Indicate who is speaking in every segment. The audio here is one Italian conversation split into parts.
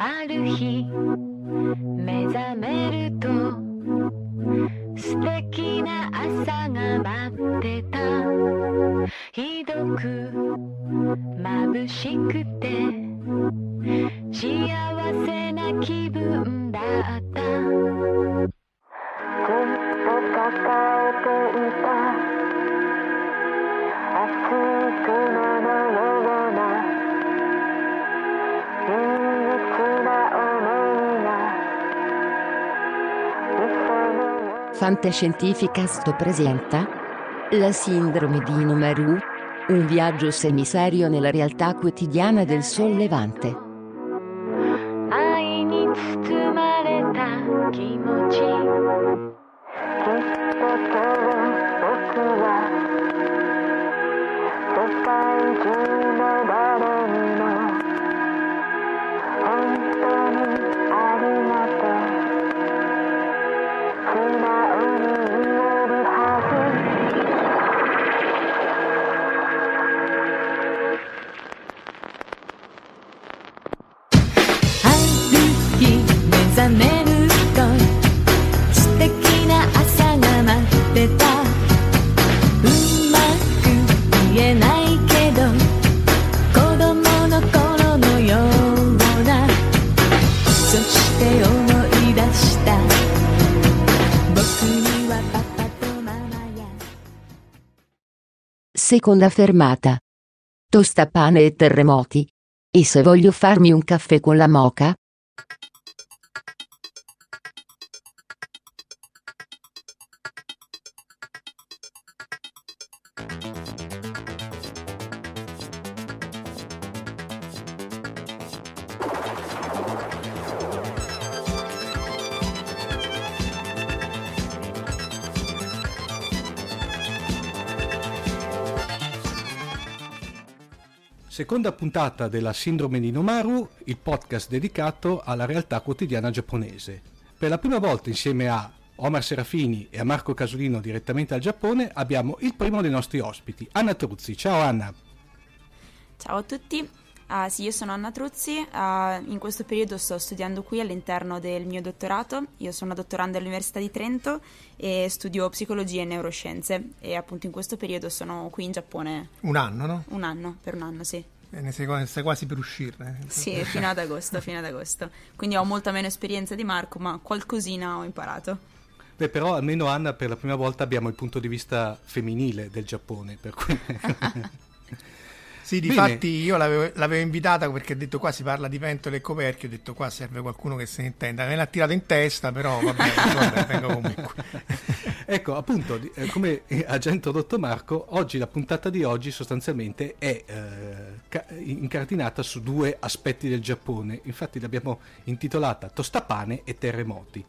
Speaker 1: ある日目覚めると素敵な朝が待ってた。ひどく眩しくて幸せな気分だった。ずっと抱えていた熱い雲のような
Speaker 2: Fantascientificast presenta La sindrome di Inomaru, un viaggio semiserio nella realtà quotidiana del sollevante.
Speaker 1: 愛待ってたうまく言えないけど子供の頃のようなそして思い出した僕にはパパとママや
Speaker 2: Seconda fermata. Tostapane e terremoti. E se voglio farmi un caffè con la moca?
Speaker 3: Seconda puntata della Sindrome di Nomaru, il podcast dedicato alla realtà quotidiana giapponese. Per la prima volta insieme a Omar Serafini e a Marco Casolino direttamente al Giappone abbiamo il primo dei nostri ospiti, Anna Truzzi. Ciao Anna.
Speaker 4: Ciao a tutti, Ah, sì, io sono Anna Truzzi, Ah, in questo periodo sto studiando qui all'interno del mio dottorato, io sono dottoranda all'Università di Trento e studio psicologia e neuroscienze e appunto in questo periodo sono qui in Giappone
Speaker 5: Un anno, no?
Speaker 4: un anno, per un anno sì.
Speaker 5: E ne sei, stai quasi per uscirne.
Speaker 4: Sì, fino ad agosto, fino ad agosto. Quindi ho molta meno esperienza di Marco, ma qualcosina ho imparato.
Speaker 3: Beh, però almeno Anna per la prima volta abbiamo il punto di vista femminile del Giappone, per cui...
Speaker 5: Sì, difatti io l'avevo, l'avevo invitata perché ha detto qua si parla di pentole e coperchi, ho detto qua serve qualcuno che se ne intenda. Me l'ha tirato in testa, però vabbè, vabbè vengo comunque.
Speaker 3: Ecco, appunto, eh, come ha già introdotto Marco, oggi la puntata di oggi sostanzialmente è eh, ca- incardinata su due aspetti del Giappone. Infatti l'abbiamo intitolata Tostapane e terremoti.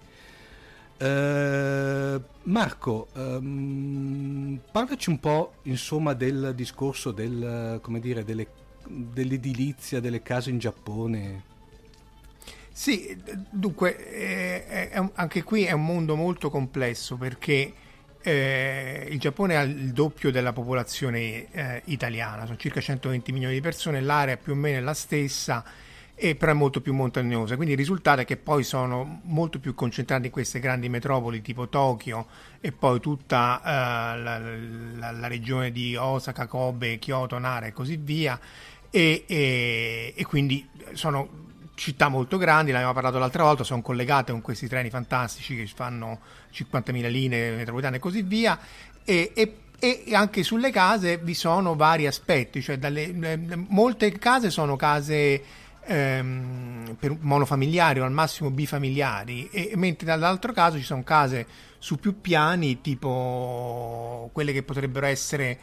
Speaker 3: Eh, Marco, ehm, parlaci un po' insomma del discorso del, dire, delle- dell'edilizia delle case in Giappone.
Speaker 5: Sì, dunque, eh, un- anche qui è un mondo molto complesso perché eh, il Giappone ha il doppio della popolazione eh, italiana, sono circa 120 milioni di persone, l'area più o meno è la stessa, e però è molto più montagnosa. Quindi il risultato è che poi sono molto più concentrati in queste grandi metropoli tipo Tokyo e poi tutta eh, la, la- la regione di Osaka, Kobe, Kyoto, Nara e così via e, e, e quindi sono città molto grandi, l'abbiamo parlato l'altra volta, sono collegate con questi treni fantastici che fanno 50.000 linee metropolitane e così via. E, e, e, anche sulle case vi sono vari aspetti, cioè dalle, molte case sono case ehm, per monofamiliari o al massimo bifamiliari, e, mentre dall'altro caso ci sono case su più piani, tipo quelle che potrebbero essere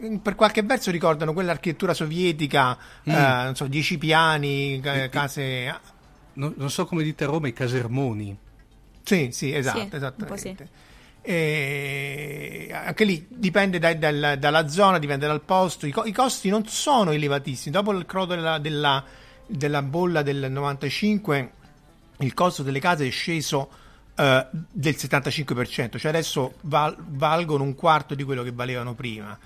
Speaker 5: eh, per qualche verso ricordano quell'architettura sovietica, mm. eh, non so, dieci piani, case...
Speaker 3: Non, non, so come dite a Roma, i casermoni.
Speaker 5: Sì, sì, esatto, sì, esattamente. E anche lì dipende da, da, dalla zona, dipende dal posto. I, co- I, costi non sono elevatissimi. Dopo il crollo della, della, della bolla del 95, il costo delle case è sceso uh, del 75%, cioè adesso val- valgono un quarto di quello che valevano prima.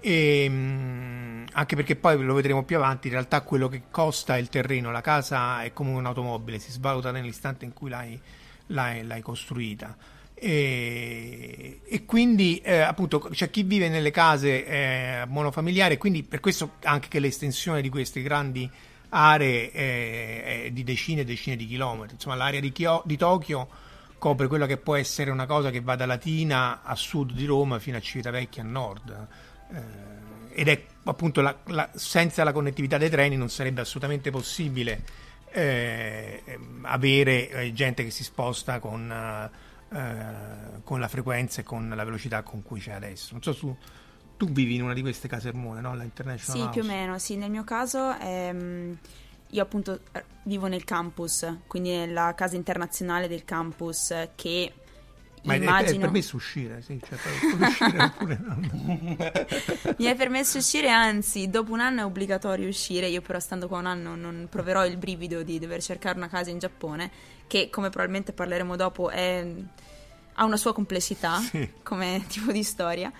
Speaker 5: E, ehm, anche perché poi lo vedremo più avanti, in realtà quello che costa il terreno, la casa è come un'automobile, si svaluta nell'istante in cui l'hai, l'hai, l'hai costruita. E, e, quindi eh, appunto c'è chi vive nelle case eh, monofamiliari, quindi per questo anche che l'estensione di queste grandi aree è, è di decine e decine di chilometri. Insomma, l'area di, Kyo, di Tokyo copre quella che può essere una cosa che va da Latina a sud di Roma fino a Civitavecchia a nord eh, ed è appunto la, la, senza la connettività dei treni non sarebbe assolutamente possibile eh, avere eh, gente che si sposta con, eh, con, la frequenza e con la velocità con cui c'è adesso. Non so tu, tu vivi in una di queste casermone, no? La International
Speaker 4: Sì,
Speaker 5: House.
Speaker 4: più o meno, sì, nel mio caso ehm, io appunto vivo nel campus, quindi nella casa internazionale del campus che
Speaker 5: ma
Speaker 4: immagino...
Speaker 5: è, permesso uscire, sì, cioè, uscire oppure no.
Speaker 4: Mi è permesso uscire, anzi, dopo un anno è obbligatorio uscire. Io, però, stando qua un anno, non proverò il brivido di dover cercare una casa in Giappone, che, come probabilmente parleremo dopo, è... ha una sua complessità sì. come tipo di storia.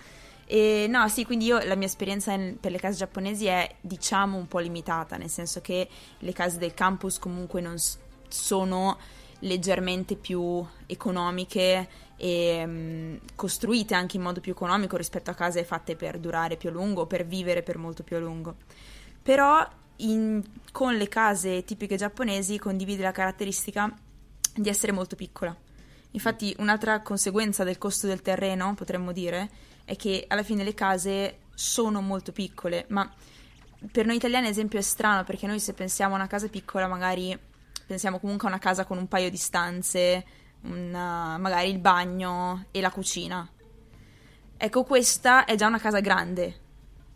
Speaker 4: E no, sì, quindi io la mia esperienza in, per le case giapponesi è, diciamo, un po' limitata, nel senso che le case del campus comunque non s- sono leggermente più economiche e um, costruite anche in modo più economico rispetto a case fatte per durare più a lungo, per vivere per molto più a lungo. Però in, con le case tipiche giapponesi condivide la caratteristica di essere molto piccola. Infatti un'altra conseguenza del costo del terreno, potremmo dire, è che alla fine le case sono molto piccole, ma per noi italiani esempio è strano perché noi se pensiamo a una casa piccola magari pensiamo comunque a una casa con un paio di stanze, una, magari il bagno e la cucina. Ecco, questa è già una casa grande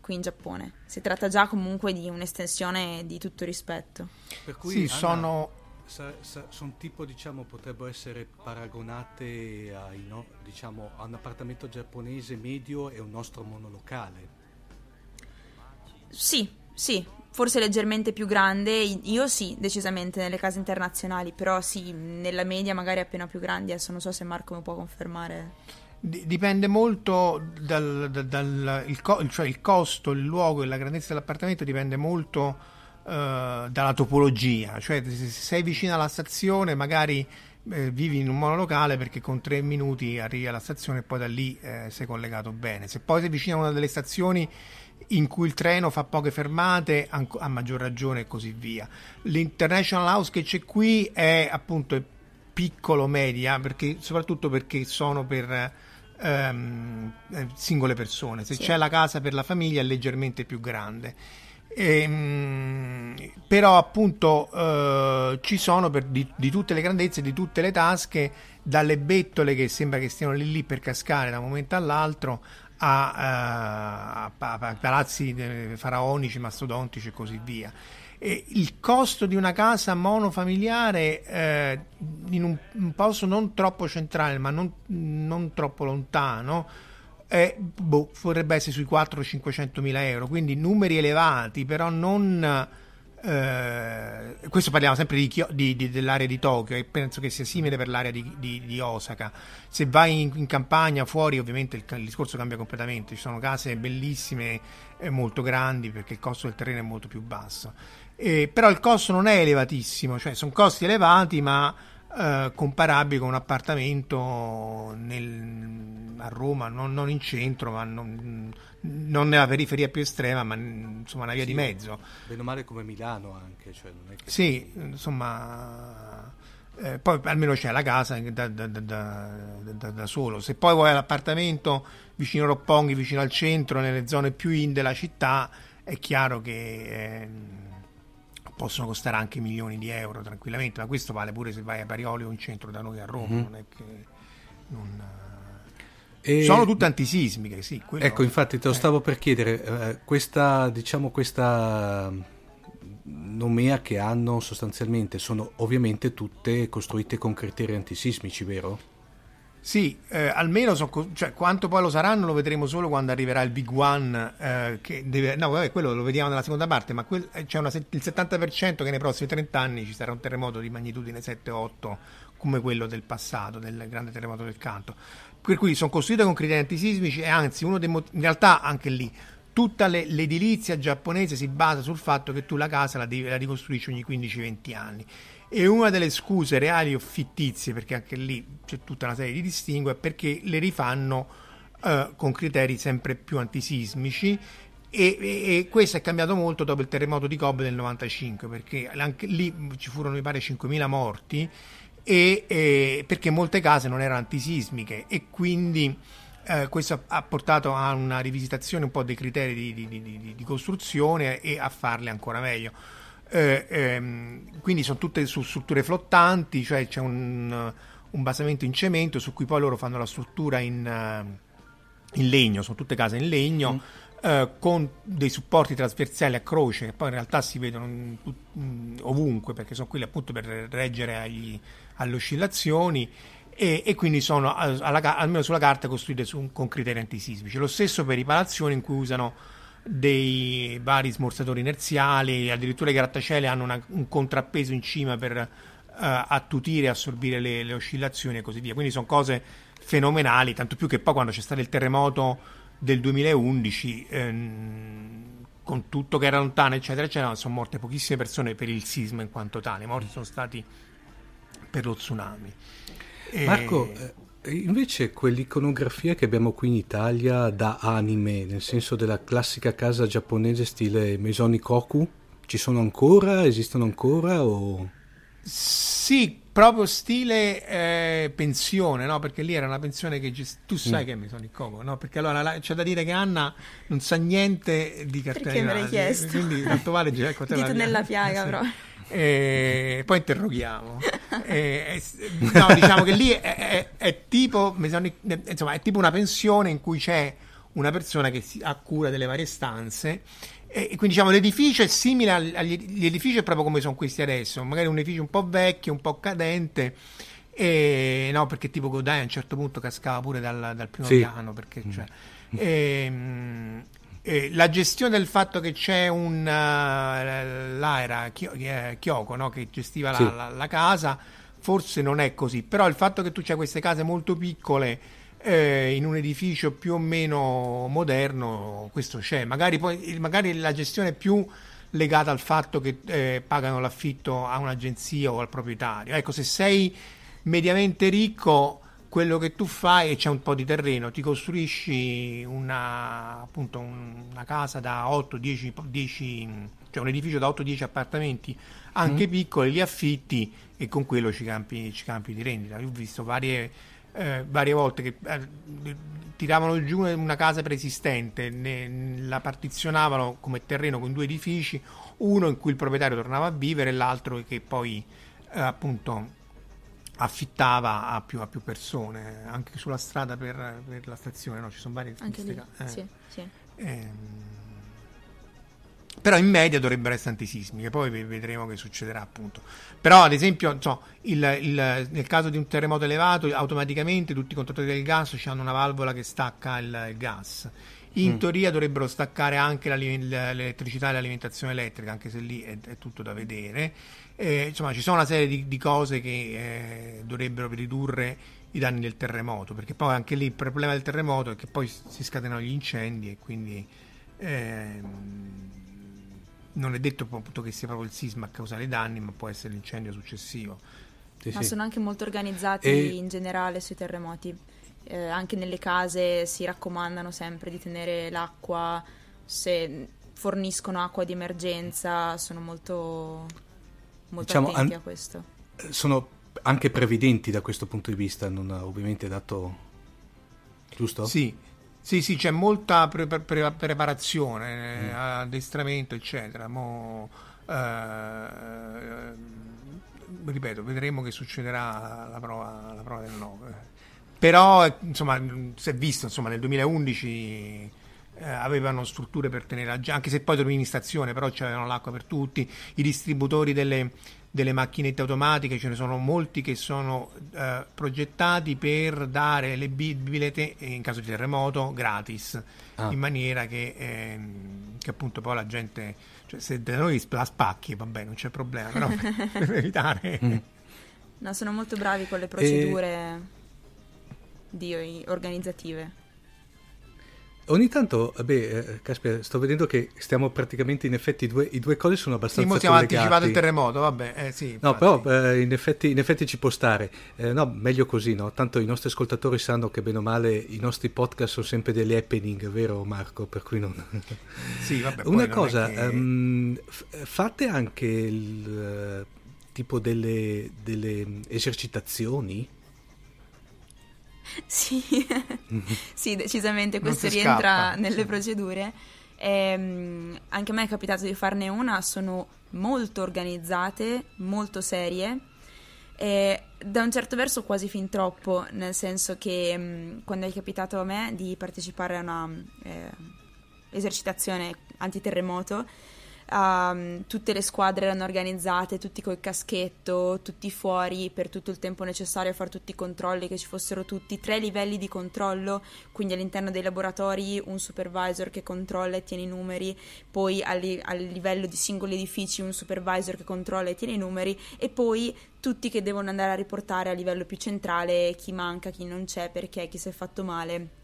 Speaker 4: qui in Giappone. Si tratta già comunque di un'estensione di tutto rispetto.
Speaker 3: Per cui sì, Anna, sono sono tipo, diciamo, potrebbero essere paragonate a, no, diciamo, a un appartamento giapponese medio e un nostro monolocale.
Speaker 4: Sì, sì, forse leggermente più grande, io sì, decisamente nelle case internazionali, però sì, nella media magari appena più grandi, adesso non so se Marco mi può confermare.
Speaker 5: Dipende molto dal, dal, dal il, co- cioè il costo, il luogo e la grandezza dell'appartamento dipende molto uh, dalla topologia, cioè se sei vicino alla stazione magari eh, vivi in un monolocale perché con tre minuti arrivi alla stazione e poi da lì eh, sei collegato bene. Se poi sei vicino a una delle stazioni in cui il treno fa poche fermate, a maggior ragione e così via. L'International House che c'è qui è appunto piccolo media, perché, soprattutto perché sono per um, singole persone. Se sì. c'è la casa per la famiglia è leggermente più grande. E, um, però appunto uh, ci sono per, di, di, tutte le grandezze, di tutte le tasche, dalle bettole che sembra che stiano lì lì per cascare da un momento all'altro a, uh, a, palazzi faraonici, mastodontici e così via. E il costo di una casa monofamiliare eh, in un, un, posto non troppo centrale, ma non, non troppo lontano, eh, boh, potrebbe essere sui 400-500 mila euro, quindi numeri elevati, però non eh, questo parliamo sempre di, di, di, dell'area di Tokyo e penso che sia simile per l'area di, Osaka. Se vai in, in, campagna fuori, ovviamente il, il, discorso cambia completamente. Ci sono case bellissime e molto grandi perché il costo del terreno è molto più basso. Eh, però il costo non è elevatissimo, cioè sono costi elevati, ma eh, comparabili con un appartamento nel, a Roma, non, non, in centro, ma non, non, nella periferia più estrema, ma insomma una via
Speaker 3: sì,
Speaker 5: di mezzo.
Speaker 3: Meno male come Milano anche. Cioè non è che...
Speaker 5: Sì, insomma, eh, poi almeno c'è la casa da, da, da, da, solo. Se poi vuoi l'appartamento vicino a Ropponghi, vicino al centro, nelle zone più in della città, è chiaro che... Eh, possono costare anche milioni di euro tranquillamente, ma questo vale pure se vai a Parioli o in centro da noi a Roma, mm-hmm. non è che non, e... Sono tutte antisismiche, sì.
Speaker 3: Ecco, infatti te lo stavo per chiedere, eh, questa, diciamo, questa nomea che hanno sostanzialmente sono ovviamente tutte costruite con criteri antisismici, vero?
Speaker 5: Sì, eh, almeno so, cioè, quanto poi lo saranno lo vedremo solo quando arriverà il Big One. Eh, che deve, no, vabbè, quello lo vediamo nella seconda parte, ma quel, eh, c'è una, il 70% che nei prossimi 30 anni ci sarà un terremoto di magnitudine 7-8 come quello del passato, del grande terremoto del canto. Per cui sono costruite con criteri antisismici e anzi, uno dei motivi, in realtà anche lì, tutta le, l'edilizia giapponese si basa sul fatto che tu la casa la, devi, la ricostruisci ogni 15-20 anni e una delle scuse reali o fittizie, perché anche lì c'è tutta una serie di distinguo, è perché le rifanno eh, con criteri sempre più antisismici e, e, e, questo è cambiato molto dopo il terremoto di Kobe del 95 perché anche lì ci furono mi pare 5.000 morti e, e perché molte case non erano antisismiche e quindi eh, questo ha portato a una rivisitazione un po' dei criteri di, di, di, di costruzione e a farle ancora meglio eh, ehm, quindi sono tutte su strutture flottanti, cioè c'è un, un, basamento in cemento su cui poi loro fanno la struttura in, in legno, sono tutte case in legno. Mm. Uh, con dei supporti trasversali a croce che poi in realtà si vedono in, in, ovunque perché sono quelli appunto per reggere agli, alle oscillazioni e, e quindi sono alla, almeno sulla carta costruite su, con criteri antisismici. Lo stesso per i palazzoni in cui usano dei vari smorzatori inerziali, addirittura i grattacieli hanno una, un contrappeso in cima per uh, attutire e assorbire le, le, oscillazioni e così via. Quindi sono cose fenomenali, tanto più che poi quando c'è stato il terremoto del 2011, ehm, con tutto che era lontano, eccetera, eccetera, sono morte pochissime persone per il sisma in quanto tale, i morti sono stati per lo tsunami.
Speaker 3: Marco, e... Invece quell'iconografia che abbiamo qui in Italia da anime, nel senso della classica casa giapponese stile Maison Koku, ci sono ancora? Esistono ancora? O...
Speaker 5: Sì, proprio stile eh, pensione, no? Perché lì era una pensione che gest- tu sai mm. che è Maison Koku, no? Perché allora la, c'è da dire che Anna non sa niente di cartella
Speaker 4: Perché me l'hai chiesto?
Speaker 5: Quindi tanto vale ecco,
Speaker 4: te Dito nella piaga, sì. però.
Speaker 5: E poi interroghiamo. e, no, diciamo che lì è, è, è, tipo, insomma, è tipo una pensione in cui c'è una persona che si, ha cura delle varie stanze. E, quindi diciamo l'edificio è simile agli edifici, è proprio come sono questi adesso, magari un edificio un po' vecchio, un po' cadente. E, no, perché tipo Godai a un certo punto cascava pure dal, dal primo sì. piano. Perché, cioè, mm. e, ehm, eh, la gestione del fatto che c'è un uh, era Kyoko no? che gestiva sì. la, la, la, casa forse non è così però il fatto che tu c'hai queste case molto piccole eh, in un edificio più o meno moderno questo c'è magari, poi, magari la gestione è più legata al fatto che eh, pagano l'affitto a un'agenzia o al proprietario ecco se sei mediamente ricco quello che tu fai e c'è un po' di terreno, ti costruisci una, appunto una casa da 8-10, 10, cioè un edificio da 8-10 appartamenti, anche mm. piccoli, li affitti e con quello ci campi, ci campi di rendita. Io ho visto varie, eh, varie volte che eh, tiravano giù una casa preesistente, ne, la partizionavano come terreno con due edifici, uno in cui il proprietario tornava a vivere e l'altro che poi eh, appunto affittava a più, a più, persone, anche sulla strada per, per la stazione, no? ci sono varie
Speaker 4: anche lì, eh. sì, sì.
Speaker 5: Ehm, però in media dovrebbero essere antisismiche, poi vedremo che succederà appunto. Però ad esempio so, il, il, nel caso di un terremoto elevato automaticamente tutti i contatori del gas hanno una valvola che stacca il, il gas. In mm. teoria dovrebbero staccare anche l'elettricità e l'alimentazione elettrica, anche se lì è, è tutto da vedere. Eh, insomma, ci sono una serie di, di cose che eh, dovrebbero ridurre i danni del terremoto, perché poi anche lì il problema del terremoto è che poi si scatenano gli incendi e quindi eh, non è detto appunto che sia proprio il sisma a causare i danni, ma può essere l'incendio successivo.
Speaker 3: Sì,
Speaker 4: Ma
Speaker 3: sì.
Speaker 4: sono anche molto organizzati
Speaker 3: E-
Speaker 4: in generale sui terremoti. Eh, anche nelle case si raccomandano sempre di tenere l'acqua, se forniscono acqua di emergenza, sono molto, molto
Speaker 3: Diciamo,
Speaker 4: attenti
Speaker 3: an-
Speaker 4: a questo.
Speaker 3: Sono anche previdenti da questo punto di vista, non ha ovviamente dato... Giusto?
Speaker 5: Sì, sì, sì, c'è molta pre- pre- pre- preparazione,
Speaker 3: Mm.
Speaker 5: eh, addestramento, eccetera. Mo, eh, ripeto, vedremo che succederà alla prova, alla prova del 9. Però, eh, insomma, si è visto, insomma, nel 2011 eh, avevano strutture per tenere la anche se poi dormivi in stazione, però c'avevano l'acqua per tutti, i distributori delle, delle macchinette automatiche, ce ne sono molti che sono eh, progettati per dare le bi- bibite in caso di terremoto gratis,
Speaker 3: Ah.
Speaker 5: in maniera che, ehm, che appunto poi la gente, cioè se da noi la spacchi, vabbè, non c'è problema, però per, per evitare...
Speaker 3: Mm.
Speaker 4: No, sono molto bravi con le procedure di- organizzative.
Speaker 3: Ogni tanto, vabbè, eh, caspita, sto vedendo che stiamo praticamente in effetti, i due, i due cose sono
Speaker 5: Sì,
Speaker 3: abbastanza
Speaker 5: siamo
Speaker 3: collegati.
Speaker 5: anticipato il terremoto, vabbè, eh, sì,
Speaker 3: No,
Speaker 5: infatti.
Speaker 3: però eh, in, effetti, in effetti ci può stare. Eh, no, meglio così, no? Tanto i nostri ascoltatori sanno che bene o male i nostri podcast sono sempre degli happening, vero Marco? Per cui non...
Speaker 5: Sì, vabbè,
Speaker 3: Una cosa,
Speaker 5: che-
Speaker 3: f- fate anche il, eh, tipo delle, delle esercitazioni?
Speaker 4: Sì, sì, decisamente questo rientra
Speaker 5: scappa,
Speaker 4: nelle procedure. Ehm, anche a me è capitato di farne una, sono molto organizzate, molto serie. E da un certo verso quasi fin troppo, nel senso che mh, quando è capitato a me di partecipare a una eh, esercitazione antiterremoto, ehm, tutte le squadre erano organizzate, tutti col caschetto, tutti fuori per tutto il tempo necessario a fare tutti i controlli, che ci fossero tutti tre livelli di controllo, quindi all'interno dei laboratori un supervisor che controlla e tiene i numeri, poi al, li- al livello di singoli edifici un supervisor che controlla e tiene i numeri e poi tutti che devono andare a riportare a livello più centrale chi manca, chi non c'è, perché, chi si è fatto male.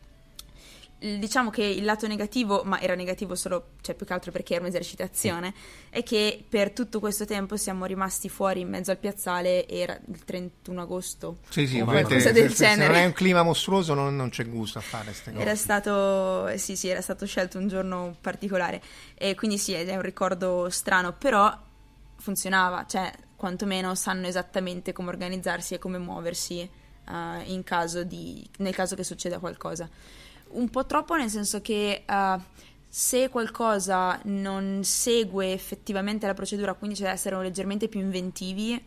Speaker 4: Diciamo che il lato negativo, ma era negativo solo, cioè più che altro perché era un'esercitazione, è che per tutto questo tempo siamo rimasti fuori in mezzo al piazzale, era il 31 agosto.
Speaker 5: Sì, sì, ovviamente
Speaker 4: qualcosa
Speaker 5: se,
Speaker 4: del
Speaker 5: se- non è un clima mostruoso non, non c'è gusto a fare queste cose.
Speaker 4: Era stato, sì, sì, era stato scelto un giorno particolare e quindi sì, è un ricordo strano, però funzionava, cioè quantomeno sanno esattamente come organizzarsi e come muoversi in caso di, nel caso che succeda qualcosa. Un po' troppo nel senso che eh, se qualcosa non segue effettivamente la procedura, quindi c'è da essere leggermente più inventivi,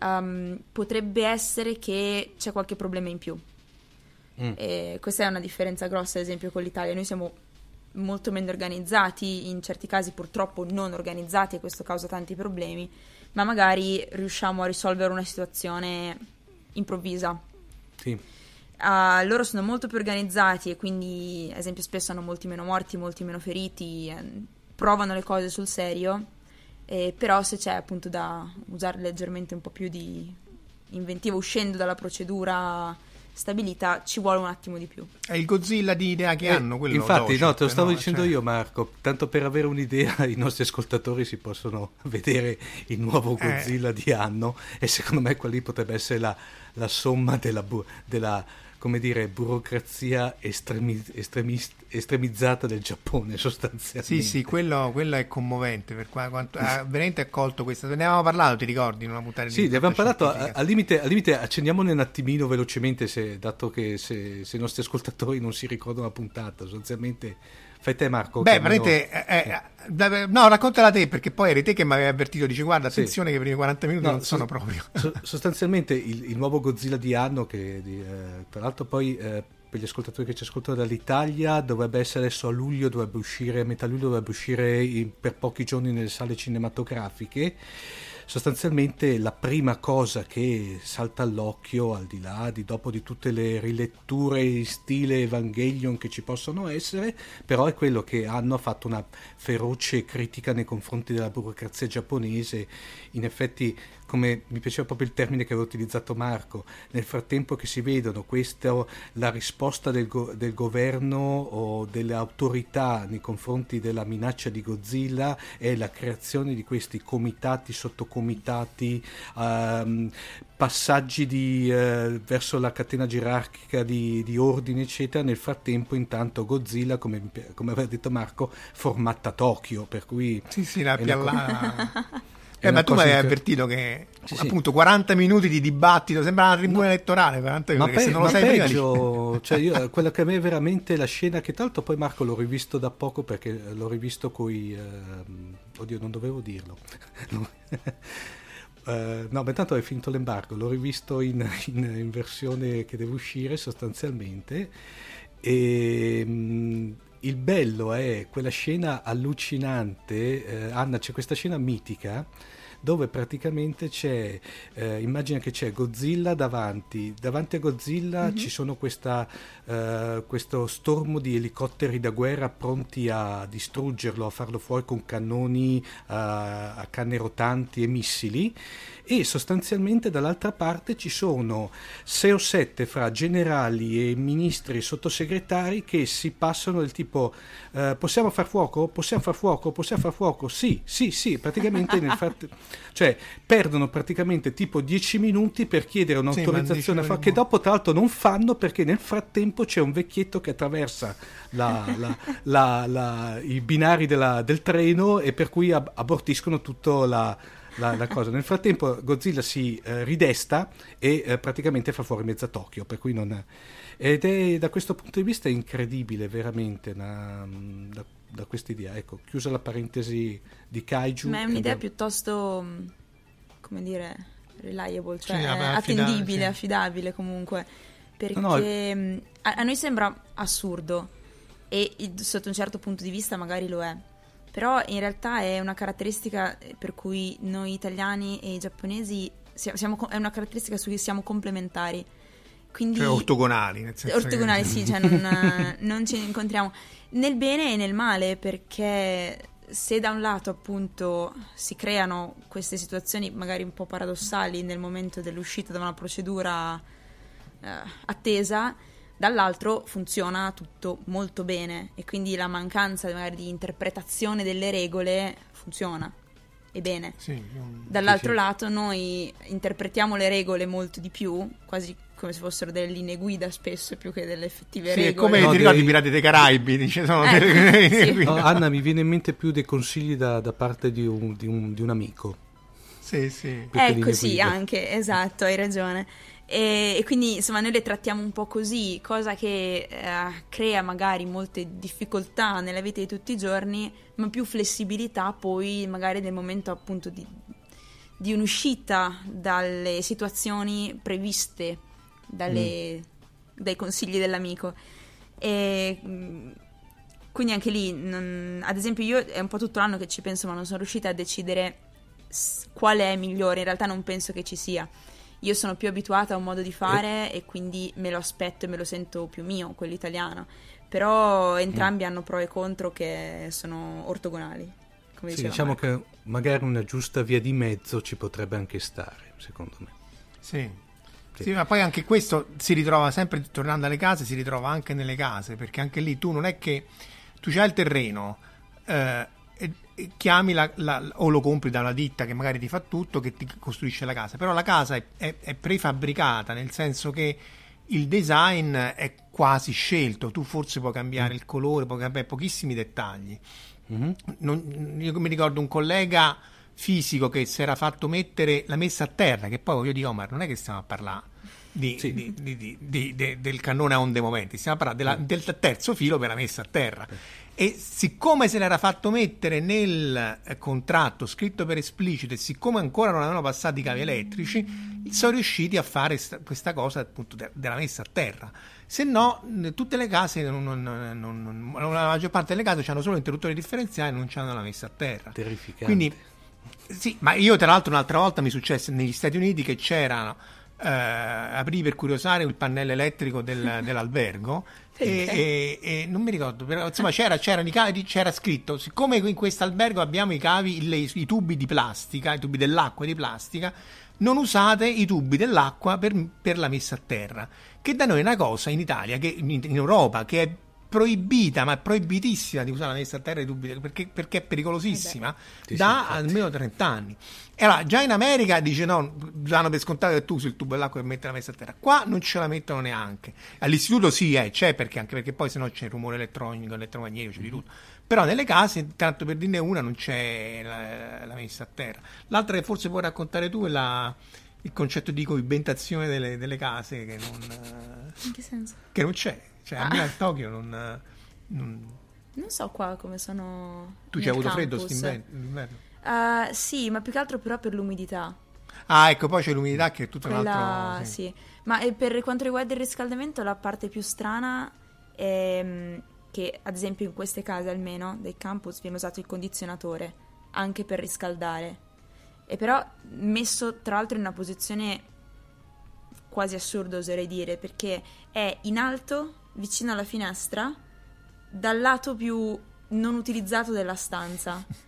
Speaker 4: ehm, potrebbe essere che c'è qualche problema in più. E questa è una differenza grossa, ad esempio, con l'Italia. Noi siamo molto meno organizzati, in certi casi purtroppo non organizzati e questo causa tanti problemi, ma magari riusciamo a risolvere una situazione improvvisa.
Speaker 3: Sì.
Speaker 4: Ah, loro sono molto più organizzati e quindi, ad esempio, spesso hanno molti meno morti, molti meno feriti, eh, provano le cose sul serio, eh, però se c'è appunto da usare leggermente un po' più di inventivo uscendo dalla procedura stabilita, ci vuole un attimo di più.
Speaker 5: È il Godzilla di idea che
Speaker 3: Eh,
Speaker 5: hanno, quello
Speaker 3: infatti, no, te lo stavo
Speaker 5: no?
Speaker 3: dicendo
Speaker 5: Cioè,
Speaker 3: io, Marco. Tanto per avere un'idea, i nostri ascoltatori si possono vedere il nuovo
Speaker 5: Eh.
Speaker 3: Godzilla di anno. E secondo me quella lì potrebbe essere la, la somma della, bu- della, come dire, burocrazia estremi- estremis- estremizzata del Giappone, sostanzialmente.
Speaker 5: Sì, sì, quello, quello è commovente. Per qua- quanto, ha veramente accolto questa. Ne avevamo parlato, ti ricordi? In una puntata
Speaker 3: Sì, ne avevamo parlato, a- al limite, al limite accendiamone un attimino velocemente, se- dato che se, se i nostri ascoltatori non si ricordano la puntata, sostanzialmente fai te Marco.
Speaker 5: Beh, veramente. eh, eh, da- no, raccontala te, perché poi eri te che mi avevi avvertito. Dici, guarda,
Speaker 3: Sì.
Speaker 5: attenzione, che i primi 40 minuti
Speaker 3: No,
Speaker 5: non sono
Speaker 3: so-
Speaker 5: proprio.
Speaker 3: so- sostanzialmente il, il nuovo Godzilla di anno, che di, eh, tra l'altro poi eh, per gli ascoltatori che ci ascoltano dall'Italia, dovrebbe essere adesso a luglio, dovrebbe uscire, a metà luglio dovrebbe uscire in- per pochi giorni nelle sale cinematografiche. Sostanzialmente la prima cosa che salta all'occhio, al di là di dopo di tutte le riletture in stile Evangelion che ci possono essere, però è quello che hanno fatto una feroce critica nei confronti della burocrazia giapponese. In effetti, come mi piaceva proprio il termine che aveva utilizzato Marco, nel frattempo che si vedono questo, la risposta del, go- del governo o delle autorità nei confronti della minaccia di Godzilla è la creazione di questi comitati sotto comitati, ehm, passaggi di, eh, verso la catena gerarchica di, di, ordine, eccetera. Nel frattempo, intanto, Godzilla, come, come aveva detto Marco, formata Tokyo, per cui...
Speaker 5: Sì, sì, la pialla... Eh, ma tu mi hai avvertito che
Speaker 3: Sì,
Speaker 5: appunto 40 minuti di dibattito sembra una tribuna elettorale 40
Speaker 3: Ma,
Speaker 5: minuti,
Speaker 3: pe-
Speaker 5: se non lo
Speaker 3: ma
Speaker 5: sai prima
Speaker 3: peggio, cioè io, quella che a me è veramente la scena che tanto poi Marco l'ho rivisto da poco perché l'ho rivisto coi ehm, oddio non dovevo dirlo. Eh, no, beh, tanto è finito l'embargo, l'ho rivisto in, in- in versione che deve uscire sostanzialmente. E mm, il bello è quella scena allucinante, eh, Anna c'è questa scena mitica dove praticamente c'è, eh, immagina che c'è Godzilla davanti, davanti a Godzilla ci sono questa, eh, questo stormo di elicotteri da guerra pronti a distruggerlo, a farlo fuori con cannoni a, a canne rotanti e missili e sostanzialmente dall'altra parte ci sono sei o sette fra generali e ministri e sottosegretari che si passano del tipo eh, possiamo far fuoco? Possiamo far fuoco? Possiamo far fuoco? Sì, sì, sì, praticamente nel frat- cioè perdono praticamente tipo 10 minuti per chiedere
Speaker 5: Sì,
Speaker 3: un'autorizzazione a fare
Speaker 5: dicevo-
Speaker 3: che dopo tra l'altro non fanno perché nel frattempo c'è un vecchietto che attraversa la- la- la- la- i binari della- del treno e per cui ab- abortiscono tutta la, la- la cosa. Nel frattempo Godzilla si eh, ridesta e eh, praticamente fa fuori mezza Tokyo, per cui non... Ed è da questo punto di vista incredibile veramente una- da, da quest'idea. Ecco, chiusa la parentesi di Kaiju.
Speaker 4: Ma è un'idea
Speaker 3: ed
Speaker 4: piuttosto, mh, come dire, reliable, cioè
Speaker 5: Sì, affidabile,
Speaker 4: attendibile,
Speaker 5: sì.
Speaker 4: affidabile comunque. Perché
Speaker 3: No, no,
Speaker 4: mh, a, a noi sembra assurdo e sotto un certo punto di vista magari lo è. Però in realtà è una caratteristica eh, per cui noi italiani e i giapponesi sia- siamo è una caratteristica su cui siamo complementari. Quindi
Speaker 5: cioè ortogonali nel senso
Speaker 4: ortogonali
Speaker 5: che...
Speaker 4: sì, cioè non, non ci incontriamo nel bene e nel male perché se da un lato appunto si creano queste situazioni magari un po' paradossali nel momento dell'uscita da una procedura eh, attesa, dall'altro funziona tutto molto bene e quindi la mancanza magari di interpretazione delle regole funziona e bene.
Speaker 5: Sì,
Speaker 4: Dall'altro
Speaker 3: sì.
Speaker 4: lato noi interpretiamo le regole molto di più, quasi come se fossero delle linee guida spesso più che delle effettive
Speaker 5: sì,
Speaker 4: regole.
Speaker 5: come
Speaker 3: No,
Speaker 5: ti ricordi i
Speaker 3: devi-
Speaker 5: Pirati dei Caraibi dice, sono
Speaker 4: Ecco,
Speaker 5: delle-
Speaker 4: sì.
Speaker 5: quindi-
Speaker 3: No, Anna, mi viene in mente più dei consigli da, da parte di un, di un- di un amico.
Speaker 5: sì, sì.
Speaker 4: Ecco
Speaker 3: linee
Speaker 4: sì,
Speaker 3: guida.
Speaker 4: anche, esatto, hai ragione. E, e quindi insomma noi le trattiamo un po' così, cosa che eh, crea magari molte difficoltà nella vita di tutti i giorni, ma più flessibilità poi magari nel momento appunto di, di un'uscita dalle situazioni previste dalle- dai consigli dell'amico. E mh, quindi anche lì, non- ad esempio, io è un po' tutto l'anno che ci penso, ma non sono riuscita a decidere qual è migliore. In realtà non penso che ci sia. Io sono più abituata a un modo di fare e quindi me lo aspetto e me lo sento più mio, quello italiano. Però entrambi hanno pro e contro che sono ortogonali. Come
Speaker 3: Sì, diciamo
Speaker 4: Marco.
Speaker 3: che magari una giusta via di mezzo ci potrebbe anche stare, secondo me.
Speaker 5: Sì.
Speaker 3: Sì.
Speaker 5: Sì, ma poi anche questo si ritrova sempre, tornando alle case, si ritrova anche nelle case, perché anche lì tu non è che tu c'hai il terreno, eh, chiami la- la- o lo compri da una ditta che magari ti fa tutto, che ti costruisce la casa, però la casa è, è- è prefabbricata, nel senso che il design è quasi scelto, tu forse puoi cambiare il colore, puoi cambiare pochissimi dettagli. Non- io mi ricordo un collega fisico che si era fatto mettere la messa a terra, che poi voglio dire, Omar, non è che stiamo a parlare di-
Speaker 3: Sì.
Speaker 5: di- di- de- del cannone a onde moventi, stiamo a parlare della- del terzo filo per la messa a terra. E siccome se l'era fatto mettere nel eh, contratto scritto per esplicito e siccome ancora non avevano passato i cavi elettrici, sono riusciti a fare sta- questa cosa appunto de- della messa a terra. Se no, tutte le case, non- non- non- la maggior parte delle case hanno solo interruttori differenziali e non hanno la messa a terra.
Speaker 3: Terrificante.
Speaker 5: Quindi, sì, ma io tra l'altro un'altra volta mi successe negli Stati Uniti che c'erano, eh, aprì per curiosare il pannello elettrico del- dell'albergo e, e- e non mi ricordo, però insomma c'era, c'erano i cavi, c'era scritto, siccome in questo albergo abbiamo i cavi, le- i tubi di plastica, i tubi dell'acqua di plastica, non usate i tubi dell'acqua per, per la messa a terra, che da noi è una cosa in Italia, che, in, in Europa, che è proibita, ma è proibitissima di usare la messa a terra di tubi perché, perché è pericolosissima
Speaker 3: sì,
Speaker 5: da
Speaker 3: infatti.
Speaker 5: almeno 30 anni. E allora, già in America dice no, danno per scontato che tu usi il tubo dell'acqua per mettere la messa a terra. Qua non ce la mettono neanche. All'istituto sì, eh, c'è perché anche perché poi sennò c'è il rumore elettronico, elettromagnetico, c'è di tutto. Però nelle case, tanto per dirne una, non c'è la, la messa a terra. L'altra che forse puoi raccontare tu è la- il concetto di coibentazione delle, delle case che non, eh,
Speaker 4: In che senso?
Speaker 5: che non c'è. Cioè, a me a Tokyo non... non-
Speaker 4: Non so qua come sono.
Speaker 5: Tu ci hai avuto freddo
Speaker 4: campus.
Speaker 5: quest'inverno?
Speaker 4: Eh, sì, ma più che altro però per l'umidità.
Speaker 5: Ah, ecco, poi c'è l'umidità che è tutto un
Speaker 4: Quella,
Speaker 5: altro...
Speaker 4: sì. Ma eh, per quanto riguarda il riscaldamento, la parte più strana è mm, che, ad esempio, in queste case almeno dei campus viene usato il condizionatore anche per riscaldare. E però messo tra l'altro in una posizione quasi assurda, oserei dire, perché è in alto, vicino alla finestra, dal lato più non utilizzato della stanza.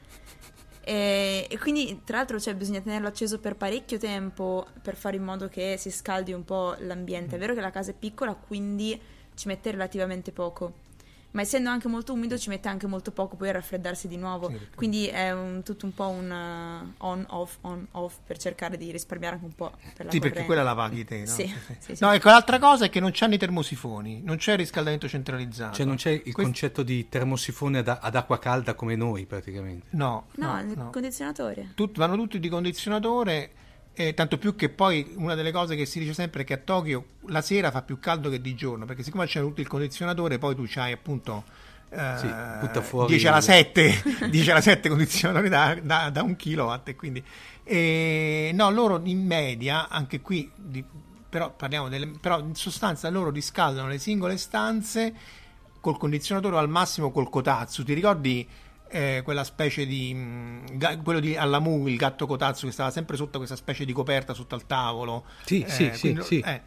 Speaker 4: E, e quindi, tra l'altro, cioè, bisogna tenerlo acceso per parecchio tempo per fare in modo che si scaldi un po' l'ambiente. È vero che la casa è piccola, quindi ci mette relativamente poco. Ma essendo anche molto umido, ci mette anche molto poco poi a raffreddarsi di nuovo.
Speaker 5: Sì, perché-
Speaker 4: Quindi è un- tutto un po' un uh, on-off, on-off per cercare di risparmiare anche un po' per la
Speaker 5: Sì, perché
Speaker 4: corrente.
Speaker 5: quella la paghi te, no?
Speaker 4: Sì, sì, sì.
Speaker 5: No, ecco, l'altra cosa è che non c'hanno i termosifoni, non c'è il riscaldamento centralizzato.
Speaker 3: Cioè non c'è il
Speaker 5: Questo-
Speaker 3: concetto di termosifone ad, ad acqua calda come noi praticamente.
Speaker 5: No,
Speaker 4: No,
Speaker 5: no,
Speaker 4: il
Speaker 5: no.
Speaker 4: condizionatore.
Speaker 5: Tut- vanno tutti di condizionatore, eh, tanto più che poi una delle cose che si dice sempre è che a Tokyo la sera fa più caldo che di giorno, perché siccome c'è tutto il condizionatore, poi tu c'hai appunto... eh,
Speaker 3: Sì, butta fuori
Speaker 5: 10 alla
Speaker 3: il-
Speaker 5: 7 10 alla 7 condizionatori da, da, da un kilowatt e quindi eh, no loro in media anche qui di- però parliamo delle però in sostanza loro riscaldano le singole stanze col condizionatore o al massimo col kotatsu ti ricordi eh, quella specie di mh, ga- quello di Allamu il gatto kotatsu che stava sempre sotto questa specie di coperta sotto al tavolo.
Speaker 3: Sì,
Speaker 5: Eh,
Speaker 3: sì,
Speaker 5: quindi-
Speaker 3: sì.
Speaker 5: eh,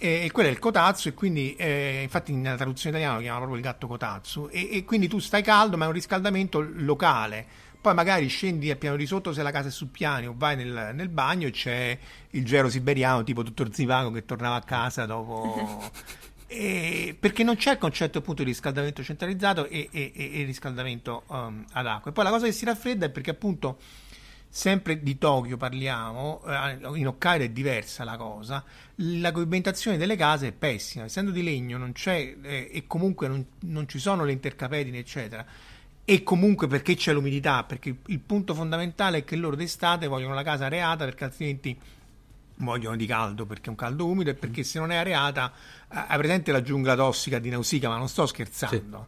Speaker 5: e, e quello è il kotatsu e quindi eh, infatti nella traduzione italiana lo chiama proprio il gatto kotatsu. E, e quindi tu stai caldo ma è un riscaldamento locale. Poi magari scendi al piano di sotto se la casa è su piani o vai nel, nel bagno e c'è il gero siberiano tipo dottor Zivago che tornava a casa dopo E- perché non c'è il concetto appunto di riscaldamento centralizzato e, e- e- riscaldamento um, ad acqua. E poi la cosa che si raffredda è perché appunto sempre di Tokyo parliamo, eh, in Hokkaido è diversa la cosa, la coibentazione delle case è pessima, essendo di legno non c'è eh, e comunque non, non ci sono le intercapedini eccetera e comunque perché c'è l'umidità, perché il punto fondamentale è che loro d'estate vogliono la casa areata perché altrimenti vogliono di caldo perché è un caldo umido e perché se non è areata eh, hai presente la giungla tossica di Nausicaa, ma non sto scherzando.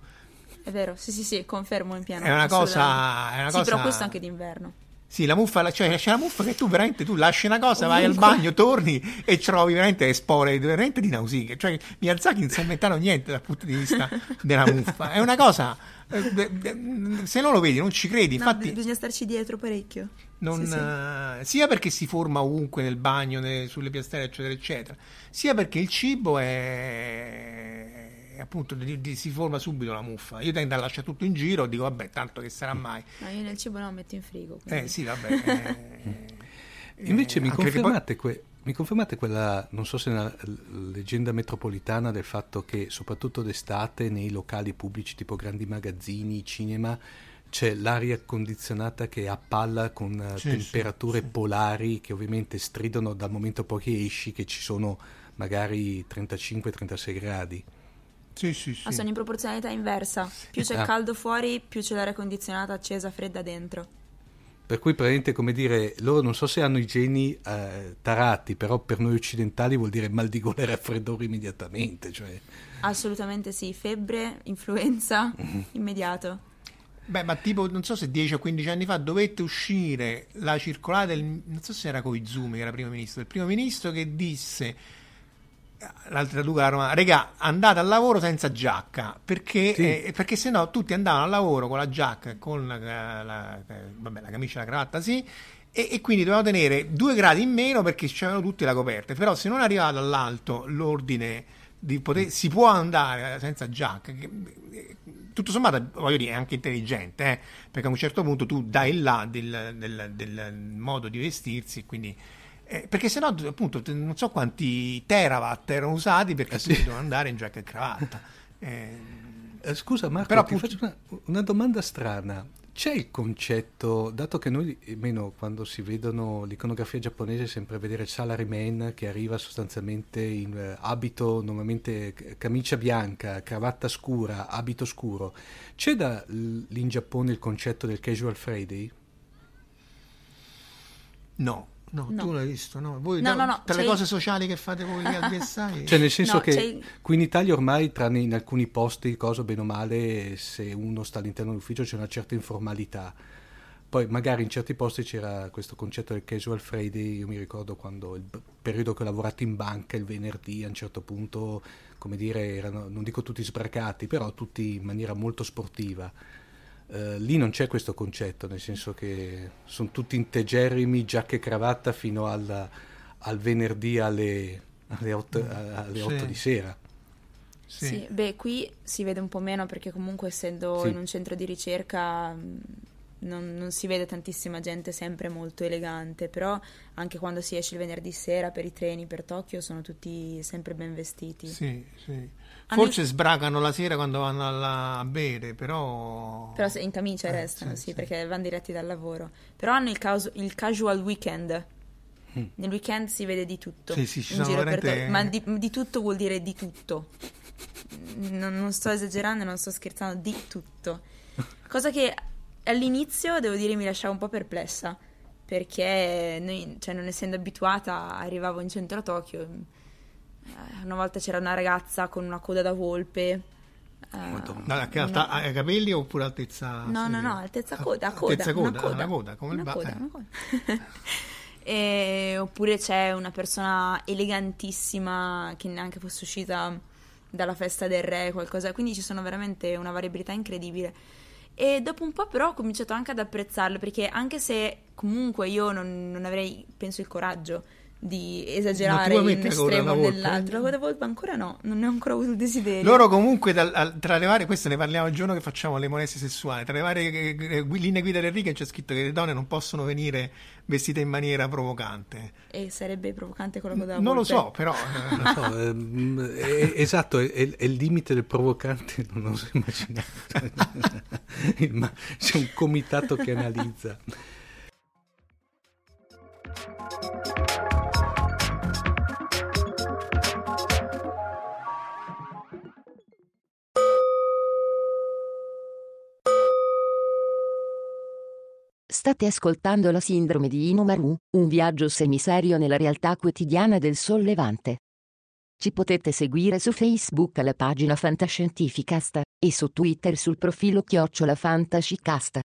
Speaker 4: È vero, sì, sì, sì, confermo in pieno.
Speaker 5: È una cosa- è una
Speaker 4: sì,
Speaker 5: cosa-
Speaker 4: però questo anche d'inverno.
Speaker 5: Sì, la muffa, cioè c'è la muffa che tu veramente tu lasci una cosa, vai al
Speaker 4: Ovunque.
Speaker 5: bagno, torni e trovi veramente spore veramente di Nausicaa. Cioè Miyazaki non si è inventato niente dal punto di vista della muffa. È una cosa, eh, se non lo vedi non ci credi.
Speaker 4: No,
Speaker 5: Infatti,
Speaker 4: bi- bisogna starci dietro parecchio.
Speaker 5: Non,
Speaker 4: Sì, sì.
Speaker 5: eh, sia perché si forma ovunque nel bagno, ne- sulle piastrelle, eccetera, eccetera, sia perché il cibo è, appunto di- di- si forma subito la muffa. Io tendo a lasciare tutto in giro, dico vabbè, tanto che sarà mai.
Speaker 4: No, io nel cibo no, metto in frigo. quindi-
Speaker 5: Eh sì, vabbè. eh,
Speaker 3: Invece
Speaker 5: eh,
Speaker 3: mi,
Speaker 5: perché poi-
Speaker 3: confermate, que- mi confermate quella, non so se è una leggenda metropolitana del fatto che soprattutto d'estate nei locali pubblici tipo grandi magazzini, cinema, c'è l'aria condizionata che appalla con eh,
Speaker 5: Sì,
Speaker 3: temperature
Speaker 5: sì, sì.
Speaker 3: polari che ovviamente stridono dal momento poi che esci che ci sono magari 35-36 gradi.
Speaker 5: Sì, sì, sì.
Speaker 4: Ah, sono in proporzionalità inversa. Più c'è
Speaker 3: Ah.
Speaker 4: caldo fuori, più c'è l'aria condizionata accesa, fredda dentro.
Speaker 3: Per cui praticamente come dire, loro non so se hanno i geni eh, tarati, però per noi occidentali vuol dire mal di gola e raffreddore immediatamente. Cioè,
Speaker 4: Assolutamente sì. Febbre, influenza,
Speaker 5: Mhm.
Speaker 4: immediato.
Speaker 5: Beh, ma tipo, non so se 10 o 15 anni fa dovette uscire la circolare del... non so se era Koizumi che era primo ministro, il primo ministro che disse l'altra Luca a Roma, regà, andate al lavoro senza giacca, perché,
Speaker 3: Sì.
Speaker 5: eh, perché sennò tutti andavano al lavoro con la giacca, con la, la- vabbè, la camicia e la cravatta, sì, e, e quindi dovevano tenere due gradi in meno perché c'erano tutti la coperta, però se non arrivava dall'alto l'ordine di poter, si può andare senza giacca, che- tutto sommato voglio dire è anche intelligente, eh, perché a un certo punto tu dai il là del, del- del modo di vestirsi, quindi... eh, perché sennò appunto non so quanti terawatt erano usati perché
Speaker 3: Eh,
Speaker 5: tutti
Speaker 3: sì.
Speaker 5: dovevano andare in giacca e cravatta Eh,
Speaker 3: Eh, Scusa Marco,
Speaker 5: Però appunto-
Speaker 3: faccio una, una domanda strana. C'è il concetto, dato che noi, almeno quando si vedono l'iconografia giapponese, sempre vedere salaryman che arriva sostanzialmente in eh, abito, normalmente camicia bianca, cravatta scura, abito scuro. C'è da l- in Giappone il concetto del casual Friday?
Speaker 5: no, no,
Speaker 4: No.
Speaker 5: tu l'hai visto, no? Voi,
Speaker 4: No,
Speaker 5: da-
Speaker 4: no, no,
Speaker 5: tra le cose sociali che fate voi gli avversari,
Speaker 3: Cioè nel senso
Speaker 4: No,
Speaker 3: che qui in Italia ormai, tranne in alcuni posti, cosa bene o male, se uno sta all'interno dell'ufficio c'è una certa informalità. Poi magari in certi posti c'era questo concetto del casual Friday, io mi ricordo quando il periodo che ho lavorato in banca il venerdì a un certo punto, come dire, erano, non dico tutti sbracati, però tutti in maniera molto sportiva. Eh, lì non c'è questo concetto, nel senso che sono tutti integerrimi, giacca e cravatta fino al, al venerdì alle, alle 8, alle
Speaker 5: Sì.
Speaker 3: 8 di sera.
Speaker 5: sì.
Speaker 4: Sì, beh, qui si vede un po' meno perché comunque essendo
Speaker 3: Sì.
Speaker 4: in un centro di ricerca mh, non, non si vede tantissima gente sempre molto elegante, però anche quando si esce il venerdì sera per i treni per Tokyo sono tutti sempre ben vestiti.
Speaker 5: Sì, sì. Forse sbracano la sera quando vanno alla- a bere, però...
Speaker 4: Però se in camicia
Speaker 5: Eh,
Speaker 4: restano,
Speaker 5: sì,
Speaker 4: sì,
Speaker 5: sì.
Speaker 4: perché vanno diretti dal lavoro. Però hanno il, casu- il casual weekend. Nel weekend si vede di tutto.
Speaker 5: Mm. Sì, sì, ci
Speaker 4: in
Speaker 5: sono
Speaker 4: giro per
Speaker 5: veramente-
Speaker 4: to- Ma di, di tutto vuol dire di tutto. Non, non sto esagerando, non sto scherzando, di tutto. Cosa che all'inizio, devo dire, mi lasciava un po' perplessa. Perché noi, cioè, non essendo abituata, arrivavo in centro a Tokyo. Eh, Una volta c'era una ragazza con una coda da volpe. eh,
Speaker 5: No, che alta-
Speaker 4: una-
Speaker 5: ai capelli oppure altezza...
Speaker 4: No, no, no, altezza coda, coda,
Speaker 5: Altezza coda,
Speaker 4: una coda,
Speaker 5: una coda, come il
Speaker 4: una
Speaker 5: ba-
Speaker 4: coda,
Speaker 5: eh.
Speaker 4: una coda. E- oppure c'è una persona elegantissima che neanche fosse uscita dalla festa del re, qualcosa, quindi ci sono veramente una variabilità incredibile. E dopo un po' però ho cominciato anche ad apprezzarlo, perché anche se comunque io non, non avrei, penso, il coraggio di esagerare
Speaker 5: vuoi
Speaker 4: in estremo o
Speaker 5: volpe?
Speaker 4: nell'altro, la coda volpe ancora no, non ne ho ancora avuto il desiderio.
Speaker 5: Loro comunque, dal- al- tra le varie, questo ne parliamo il giorno che facciamo le molestie sessuali, tra le varie eh, eh, gui- linee guida del righe c'è scritto che le donne non possono venire vestite in maniera provocante.
Speaker 4: E sarebbe provocante la coda da
Speaker 5: Non lo so, però... eh,
Speaker 3: so, ehm, è- esatto, è, è- è il limite del provocante, non oso immaginare. Ma c'è un comitato che analizza.
Speaker 2: State ascoltando la sindrome di Inomaru, un viaggio semiserio nella realtà quotidiana del sollevante. Ci potete seguire su Facebook alla pagina Fantascientificast e su Twitter sul profilo Chiocciola Fantascicast.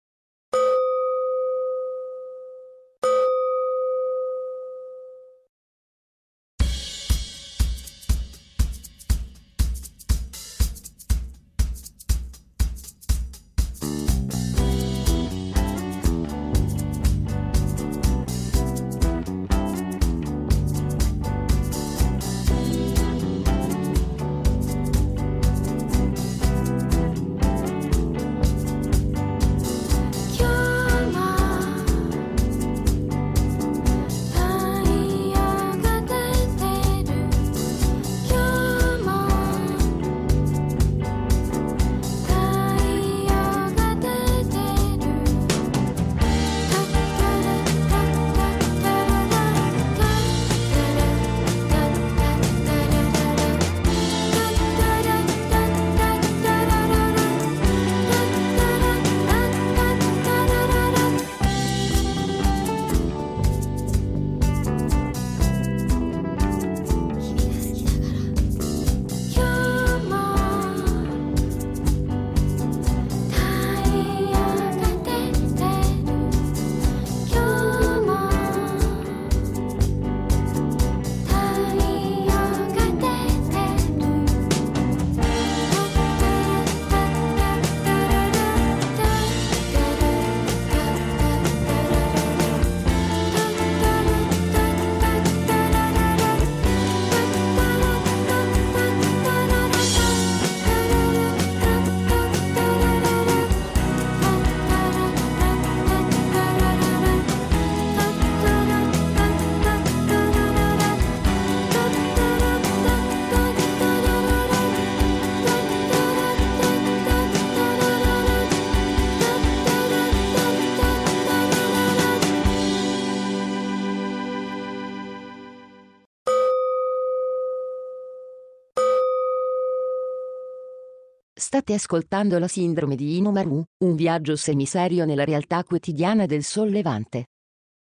Speaker 2: State ascoltando la sindrome di Inomaru, un viaggio semiserio nella realtà quotidiana del sollevante.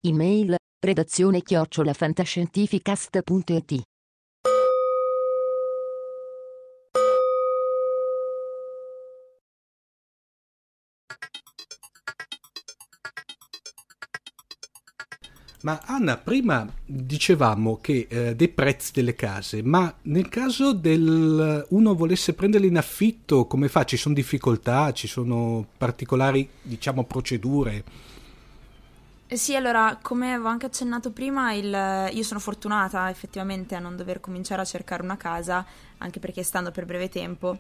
Speaker 2: Email, redazione chiocciolafantascientificast.it
Speaker 3: Ma Anna, prima dicevamo che eh, dei prezzi delle case, ma nel caso del uno volesse prenderle in affitto, come fa? Ci sono difficoltà, ci sono particolari, diciamo, procedure?
Speaker 4: Eh sì, allora, come avevo anche accennato prima, il- io sono fortunata effettivamente a non dover cominciare a cercare una casa, anche perché stando per breve tempo,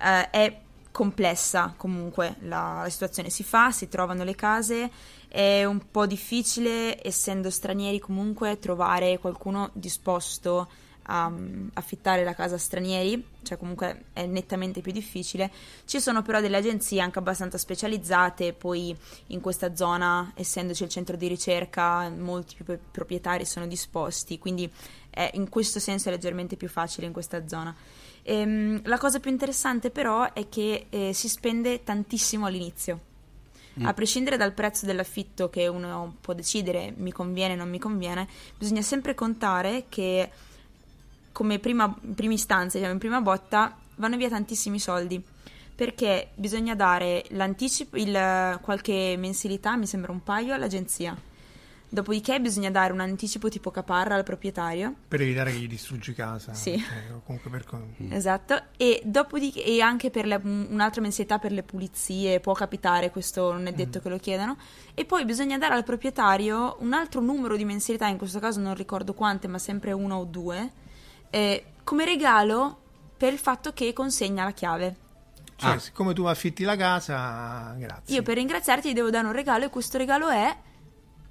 Speaker 4: eh, è complessa comunque la, la situazione. Si fa, si trovano le case, è un po' difficile, essendo stranieri comunque, trovare qualcuno disposto a mm, affittare la casa a stranieri, cioè comunque è nettamente più difficile. Ci sono però delle agenzie anche abbastanza specializzate, poi in questa zona, essendoci il centro di ricerca, molti più proprietari sono disposti, quindi è- in questo senso è leggermente più facile in questa zona. Ehm, la cosa più interessante però è che eh, si spende tantissimo all'inizio. A prescindere dal prezzo dell'affitto che uno può decidere mi conviene o non mi conviene, bisogna sempre contare che come prima, prima istanza, diciamo in prima botta, vanno via tantissimi soldi. Perché bisogna dare l'anticipo, il, qualche mensilità, mi sembra un paio, all'agenzia. Dopodiché bisogna dare un anticipo tipo caparra al proprietario.
Speaker 5: Per evitare che gli distruggi casa.
Speaker 4: Sì.
Speaker 5: cioè, comunque per...
Speaker 4: Esatto, e dopodiché e anche per le- un'altra mensilità per le pulizie, può capitare, questo non è detto che lo chiedano. E poi bisogna dare al proprietario un altro numero di mensilità, in questo caso non ricordo quante, ma sempre uno o due, eh, come regalo per il fatto che consegna la chiave.
Speaker 5: Cioè,
Speaker 3: Ah.
Speaker 5: siccome tu affitti la casa, grazie.
Speaker 4: Io per ringraziarti ti devo dare un regalo e questo regalo è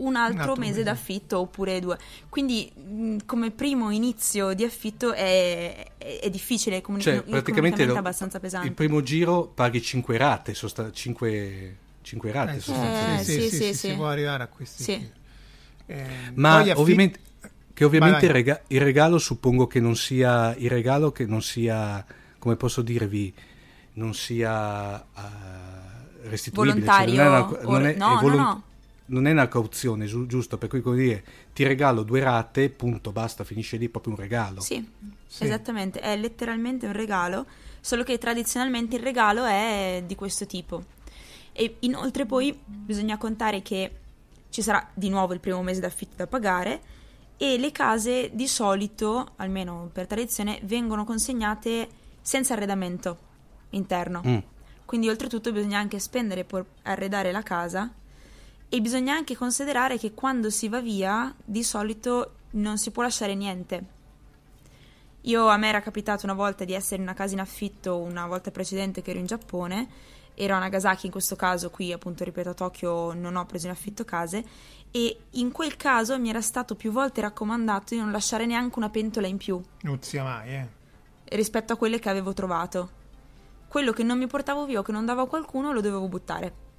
Speaker 4: un altro,
Speaker 5: altro
Speaker 4: mese,
Speaker 5: mese.
Speaker 4: d'affitto oppure due. Quindi mh, come primo inizio di affitto è, è- è difficile, comuni-
Speaker 3: Cioè, praticamente lo-
Speaker 4: è abbastanza pesante.
Speaker 3: il primo giro paghi 5 rate, 5, rate
Speaker 5: Eh, sì,
Speaker 3: sostanzialmente.
Speaker 5: sì,
Speaker 4: Eh,
Speaker 5: sì,
Speaker 4: sì,
Speaker 5: sì,
Speaker 4: sì,
Speaker 5: si può arrivare a questi.
Speaker 4: Sì.
Speaker 5: Eh,
Speaker 3: Ma
Speaker 5: poi affi-
Speaker 3: ovviamente, che ovviamente il, rega- il regalo suppongo che non sia il regalo che non sia, come posso dirvi, non sia eh, restituibile. cioè
Speaker 4: Volontario
Speaker 3: non è una,
Speaker 4: o-
Speaker 3: non è-
Speaker 4: no,
Speaker 3: è volon-
Speaker 4: no, no.
Speaker 3: Non è una cauzione, giu- giusto? Per cui come dire, ti regalo due rate, punto, basta, finisce lì proprio un regalo.
Speaker 4: Sì,
Speaker 5: Sì.
Speaker 4: esattamente, è letteralmente un regalo, solo che tradizionalmente il regalo è di questo tipo. E inoltre poi bisogna contare che ci sarà di nuovo il primo mese d'affitto da pagare e le case di solito, almeno per tradizione, vengono consegnate senza arredamento interno.
Speaker 3: Mm.
Speaker 4: Quindi oltretutto bisogna anche spendere per arredare la casa e bisogna anche considerare che quando si va via di solito non si può lasciare niente. Io a me era capitato una volta di essere in una casa in affitto una volta precedente che ero in Giappone, ero a Nagasaki in questo caso, qui appunto ripeto a Tokyo non ho preso in affitto case e in quel caso mi era stato più volte raccomandato di non lasciare neanche una pentola in più
Speaker 5: Non sia mai, eh.
Speaker 4: rispetto a quelle che avevo trovato. Quello che non mi portavo via o che non davo a qualcuno lo dovevo buttare.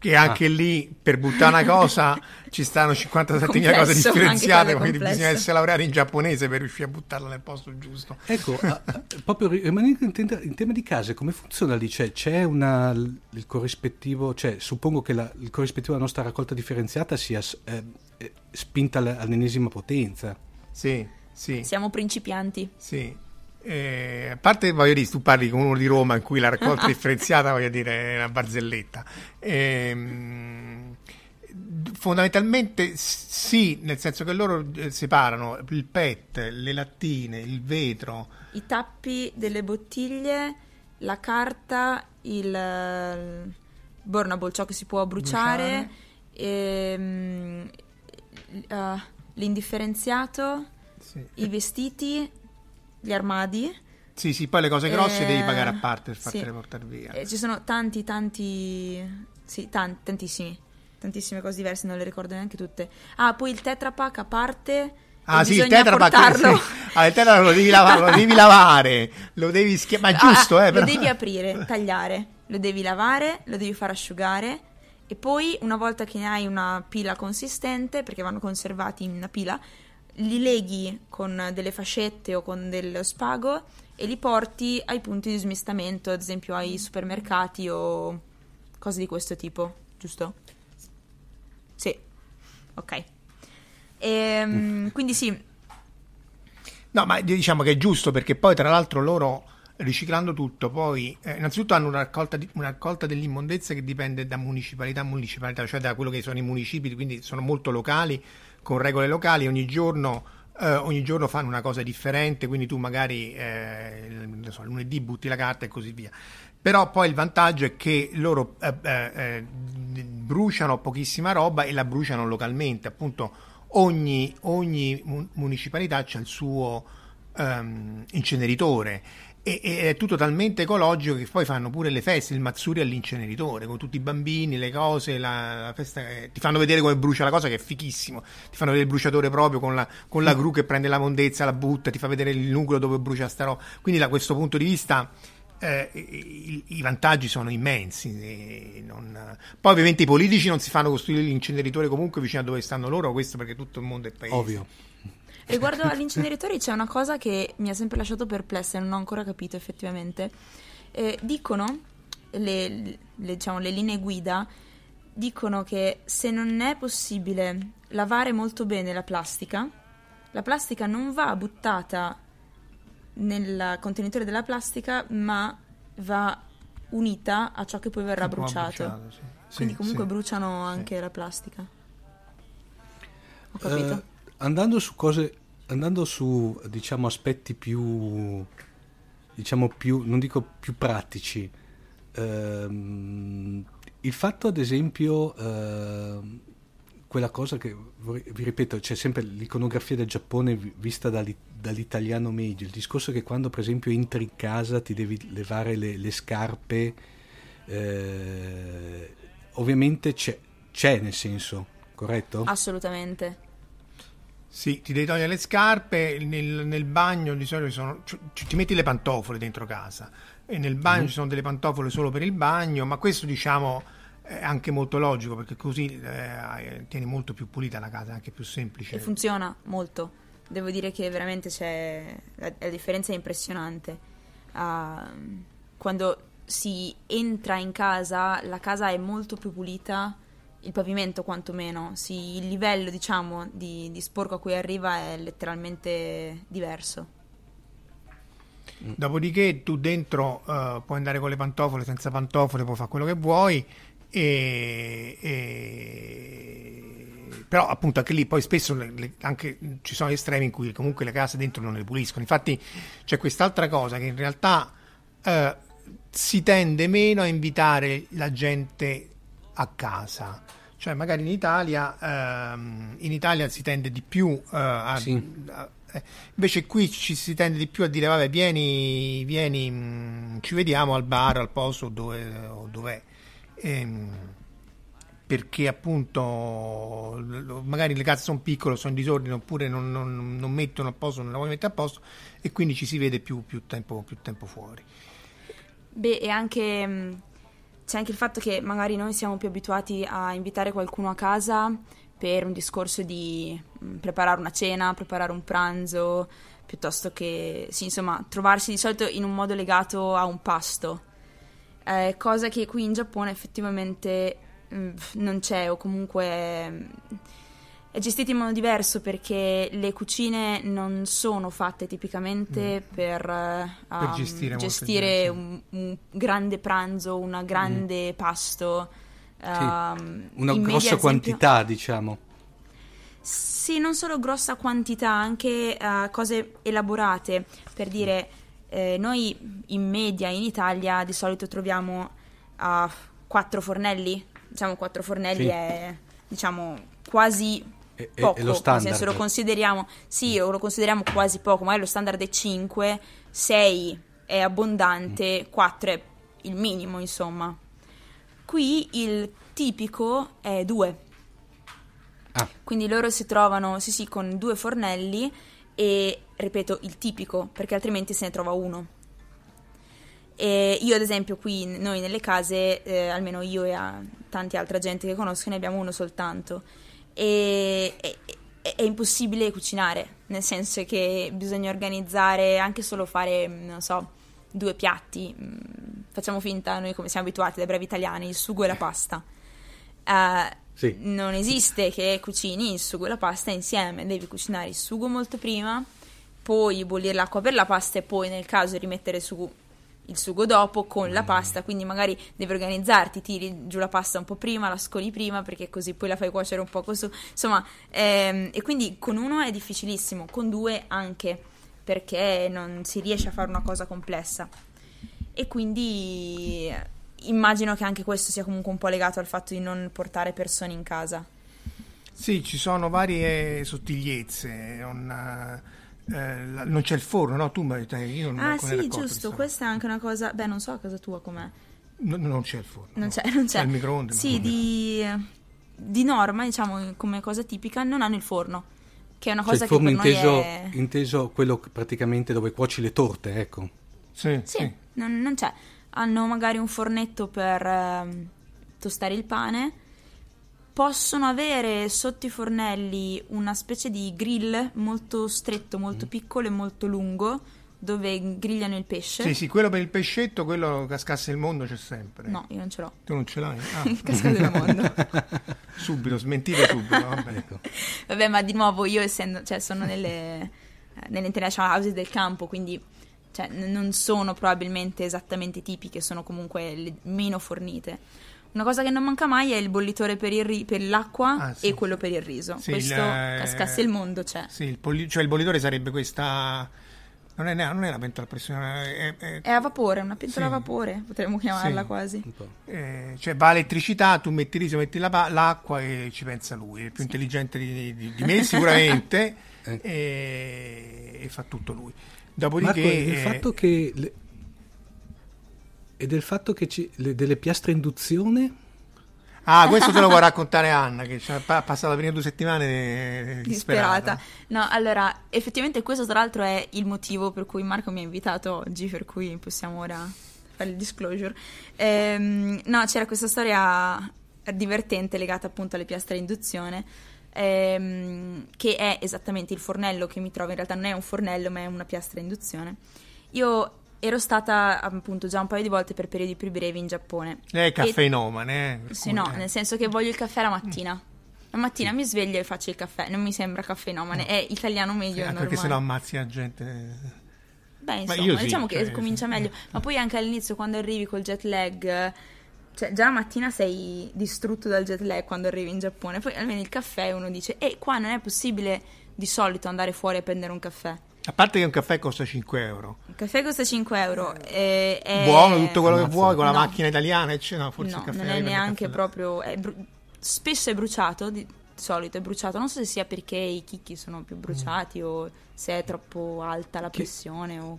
Speaker 5: Che anche
Speaker 3: Ah.
Speaker 5: lì per buttare una cosa ci stanno 57.000 cose
Speaker 4: Complesso,
Speaker 5: differenziate, quindi
Speaker 4: è
Speaker 5: bisogna
Speaker 4: complesso.
Speaker 5: essere laureati in giapponese per riuscire a buttarla nel posto giusto.
Speaker 3: Ecco, a- a- proprio ri- rimanendo in, tema- in tema di case, come funziona lì? C'è, c'è una, il corrispettivo, cioè suppongo che la- il corrispettivo alla nostra raccolta differenziata sia eh, eh, spinta all- all'ennesima potenza.
Speaker 5: Sì, sì,
Speaker 4: Siamo principianti.
Speaker 5: sì. Eh, a parte, voglio dire, tu parli con uno di Roma in cui la raccolta differenziata, voglio dire, è una barzelletta. Ehm, fondamentalmente sì, nel senso che loro eh, separano il PET, le lattine, il vetro,
Speaker 4: I tappi delle bottiglie, la carta, il eh, burnable, ciò che si può bruciare, ehm, eh, l'indifferenziato,
Speaker 5: sì.
Speaker 4: i vestiti, gli armadi.
Speaker 5: Sì, sì, poi le cose grosse
Speaker 4: Eh,
Speaker 5: devi pagare a parte per
Speaker 4: sì.
Speaker 5: fartele portare via.
Speaker 4: Eh, ci sono tanti, tanti, sì, tan- tantissimi, tantissime cose diverse, non le ricordo neanche tutte. Ah, poi il Tetra Pak a parte.
Speaker 5: Ah sì, il
Speaker 4: bisogna
Speaker 5: Tetra Pak,
Speaker 4: portarlo.
Speaker 5: sì. Ah, il Tetra Pak lo devi lavare, lo devi lavare, lo devi schia- ma è giusto,
Speaker 4: Ah,
Speaker 5: eh, però.
Speaker 4: Lo devi aprire, tagliare, lo devi lavare, lo devi far asciugare e poi una volta che ne hai una pila consistente, perché vanno conservati in una pila, li leghi con delle fascette o con dello spago e li porti ai punti di smistamento, ad esempio ai supermercati o cose di questo tipo, giusto? Sì, ok. Ehm, quindi sì,
Speaker 5: No, ma diciamo che è giusto perché poi tra l'altro loro riciclando tutto poi eh, innanzitutto hanno una raccolta, di, una raccolta dell'immondezza che dipende da municipalità a municipalità, cioè da quello che sono i municipi, quindi sono molto locali, con regole locali, ogni giorno, eh, ogni giorno fanno una cosa differente, quindi tu magari eh, so, lunedì butti la carta e così via. Però poi il vantaggio è che loro eh, eh, eh, bruciano pochissima roba e la bruciano localmente, appunto ogni, ogni municipalità ha il suo um, inceneritore e, e, è tutto talmente ecologico che poi fanno pure le feste, il Mazzuri all'inceneritore con tutti i bambini, le cose, la, la festa, eh, ti fanno vedere come brucia la cosa che è fichissimo, ti fanno vedere il bruciatore proprio con la, con la gru che prende la mondezza, la butta, ti fa vedere il nucleo dove brucia sta roba, quindi da questo punto di vista eh, i, i, vantaggi sono immensi. Non... Poi, ovviamente, i politici non si fanno costruire l'inceneritore comunque vicino a dove stanno loro, questo perché tutto il mondo è paese.
Speaker 3: Ovvio.
Speaker 4: Riguardo all'inceneritore c'è una cosa che mi ha sempre lasciato perplessa e non ho ancora capito effettivamente. Eh, dicono, le, le, diciamo, le linee guida, dicono che se non è possibile lavare molto bene la plastica, la plastica non va buttata nel contenitore della plastica, ma va unita a ciò che poi verrà bruciato. bruciato sì. Quindi sì, comunque sì. bruciano anche la plastica. Ho capito.
Speaker 3: Uh, andando su cose, andando su diciamo aspetti più, diciamo più, non dico più pratici, uh, il fatto ad esempio uh, quella cosa che vi ripeto, c'è sempre l'iconografia del Giappone vista dall'italiano medio. Il discorso che quando, per esempio, entri in casa ti devi levare le, le scarpe, eh, ovviamente c'è, c'è nel senso, corretto?
Speaker 4: Assolutamente.
Speaker 5: Sì, ti devi togliere le scarpe, nel, nel bagno di solito sono, cioè, ti metti le pantofole dentro casa e nel bagno mm. ci sono delle pantofole solo per il bagno, ma questo diciamo è anche molto logico perché così eh, tieni molto più pulita la casa, è anche più semplice.
Speaker 4: E funziona molto. Devo dire che veramente c'è la, la differenza è impressionante. Uh, quando si entra in casa, la casa è molto più pulita, il pavimento quantomeno, sì, il livello diciamo di, di sporco a cui arriva è letteralmente diverso.
Speaker 5: Dopodiché tu dentro uh, puoi andare con le pantofole, senza pantofole, puoi fare quello che vuoi e, e, però appunto anche lì poi spesso le, le, anche, ci sono estremi in cui comunque le case dentro non le puliscono infatti c'è quest'altra cosa che in realtà eh, si tende meno a invitare la gente a casa cioè magari in Italia ehm, in Italia si tende di più eh, a, sì. a eh, invece qui ci si tende di più a dire vabbè vieni, vieni mh, mm, ci vediamo al bar al posto dove, dov'è ehm, perché appunto magari le case sono piccole, sono in disordine oppure non, non, non, mettono a posto, non la vogliono mettere a posto e quindi ci si vede più, più, tempo, più tempo fuori.
Speaker 4: Beh, e anche mm, c'è anche il fatto che magari noi siamo più abituati a invitare qualcuno a casa per un discorso di mm, preparare una cena, preparare un pranzo, piuttosto che, sì, insomma, trovarsi di solito in un modo legato a un pasto. Eh, cosa che qui in Giappone effettivamente mh, mm, non c'è o comunque mh, mm, è gestito in modo diverso perché le cucine non sono fatte tipicamente mm. per, uh, per, gestire, gestire un, un, grande pranzo, un grande mm. pasto.
Speaker 3: Sì. Uh, una grossa esempio, quantità, diciamo.
Speaker 4: Sì, non solo grossa quantità, anche uh, cose elaborate. Per dire, eh, noi in media in Italia di solito troviamo uh, quattro fornelli, diciamo quattro fornelli sì. è diciamo quasi
Speaker 3: e,
Speaker 4: poco,
Speaker 3: e lo standard.
Speaker 4: nel senso lo consideriamo, sì, lo consideriamo quasi poco, magari lo standard è 5, 6 è abbondante, mm. 4 è il minimo, insomma. Qui il tipico è 2. Ah. Quindi loro si trovano, sì sì, con due fornelli e ripeto il tipico perché altrimenti se ne trova uno. E io ad esempio qui noi nelle case, eh, almeno io e a tanti altra gente che conosco, ne abbiamo uno soltanto. E, e, è, impossibile cucinare, nel senso che bisogna organizzare anche solo fare, non so, due piatti. Facciamo finta, noi come siamo abituati dai bravi italiani, il sugo e la pasta. Eh,
Speaker 3: Sì.
Speaker 4: non esiste che cucini il sugo e la pasta insieme, devi cucinare il sugo molto prima, poi bollire l'acqua per la pasta e poi nel caso rimettere su il sugo dopo con la pasta, quindi magari devi organizzarti, tiri giù la pasta un po' prima, la scoli prima perché così poi la fai cuocere un po' così, insomma, ehm, e quindi con uno è difficilissimo, con due anche perché non si riesce a fare una cosa complessa. E quindi eh, immagino che anche questo sia comunque un po' legato al fatto di non portare persone in casa.
Speaker 5: Sì, ci sono varie sottigliezze. Non, eh, la- non c'è il forno, no? Tu mi hai io non
Speaker 4: Ah sì, giusto,
Speaker 5: sta
Speaker 4: questa è anche una cosa, beh non so a casa tua com'è.
Speaker 5: No, non c'è il forno.
Speaker 4: Non
Speaker 5: no.
Speaker 4: c'è, non c'è.
Speaker 5: il microonde. il
Speaker 4: Sì, di, di norma, diciamo, come cosa tipica, non hanno il forno, che è una
Speaker 3: Cioè,
Speaker 4: cosa
Speaker 3: il forno
Speaker 4: che per noi
Speaker 3: inteso,
Speaker 4: è...
Speaker 3: inteso quello che praticamente dove cuoci le torte, ecco.
Speaker 5: Sì,
Speaker 4: Sì,
Speaker 5: sì.
Speaker 4: non, non c'è. Hanno magari un fornetto per ehm, tostare il pane. Possono avere sotto i fornelli una specie di grill molto stretto, molto
Speaker 5: Mm.
Speaker 4: piccolo e molto lungo, dove grigliano il pesce.
Speaker 5: Sì, sì, quello per il pescetto, quello cascasse il mondo c'è sempre.
Speaker 4: No, io non ce l'ho.
Speaker 5: Tu non ce l'hai? Ah,
Speaker 4: Il cascato del mondo.
Speaker 5: subito, smentite subito. Vabbè.
Speaker 3: Ecco.
Speaker 4: Vabbè, ma di nuovo io essendo, cioè sono nelle, eh, nelle international houses del campo, quindi cioè, non sono probabilmente esattamente tipiche, sono comunque le meno fornite. Una cosa che non manca mai è il bollitore per, il ri- per l'acqua
Speaker 5: Ah, sì.
Speaker 4: e quello per il riso.
Speaker 5: Sì,
Speaker 4: Questo
Speaker 5: il,
Speaker 4: cascasse il mondo c'è.
Speaker 5: Sì, il polli- cioè il bollitore sarebbe questa... Non è, non è una pentola a pressione, è- è-
Speaker 4: È a vapore, una pentola
Speaker 5: Sì.
Speaker 4: a vapore, potremmo chiamarla
Speaker 5: Sì.
Speaker 4: quasi.
Speaker 3: Un po'.
Speaker 5: eh, cioè va elettricità, tu metti il riso, metti la l'acqua e ci pensa lui. È più intelligente di, di- di me sicuramente
Speaker 3: Eh.
Speaker 5: e, e fa tutto lui.
Speaker 3: Marco,
Speaker 5: Dopodiché...
Speaker 3: e del
Speaker 5: eh,
Speaker 3: fatto che... le- E del fatto che ci, le- delle piastre induzione...
Speaker 5: Ah, questo te lo vuoi raccontare Anna, che ci ha pa- passato le prime due settimane eh, disperata.
Speaker 4: disperata. No, allora, effettivamente questo tra l'altro è il motivo per cui Marco mi ha invitato oggi, per cui possiamo ora fare il disclosure. Ehm, no, c'era questa storia divertente legata appunto alle piastre a induzione, ehm, che è esattamente il fornello che mi trovo, in realtà non è un fornello ma è una piastra a induzione. Io ero stata appunto già un paio di volte per periodi più brevi in Giappone.
Speaker 5: Lei è
Speaker 4: E-
Speaker 5: caffeinomane, eh?
Speaker 4: sì, no,
Speaker 5: eh.
Speaker 4: nel senso che voglio il caffè la mattina. La mattina mi sveglio e faccio il caffè, non mi sembra caffeinomane, è italiano
Speaker 5: Eh,
Speaker 4: è
Speaker 5: anche
Speaker 4: normale.
Speaker 5: perché sennò ammazzi la gente.
Speaker 4: Beh,
Speaker 5: Ma
Speaker 4: insomma,
Speaker 5: io sì,
Speaker 4: diciamo che
Speaker 5: cioè,
Speaker 4: comincia
Speaker 5: sì.
Speaker 4: meglio, ma poi anche all'inizio quando arrivi col jet lag, eh, cioè già la mattina sei distrutto dal jet lag quando arrivi in Giappone, poi almeno il caffè uno dice, e qua non è possibile di solito andare fuori a prendere un caffè.
Speaker 5: A parte che un caffè costa 5 euro.
Speaker 4: Il caffè costa 5 euro. e- è-
Speaker 5: Buono tutto quello che
Speaker 3: Ammazza.
Speaker 5: vuoi con la
Speaker 4: No.
Speaker 5: macchina italiana, eccetera. No, forse
Speaker 4: no,
Speaker 5: il caffè
Speaker 4: non è neanche
Speaker 5: caffè-
Speaker 4: proprio. è bru- spesso è bruciato, di solito è bruciato. Non so se sia perché i chicchi sono
Speaker 5: Mm.
Speaker 4: più bruciati o se è troppo alta la pressione. O...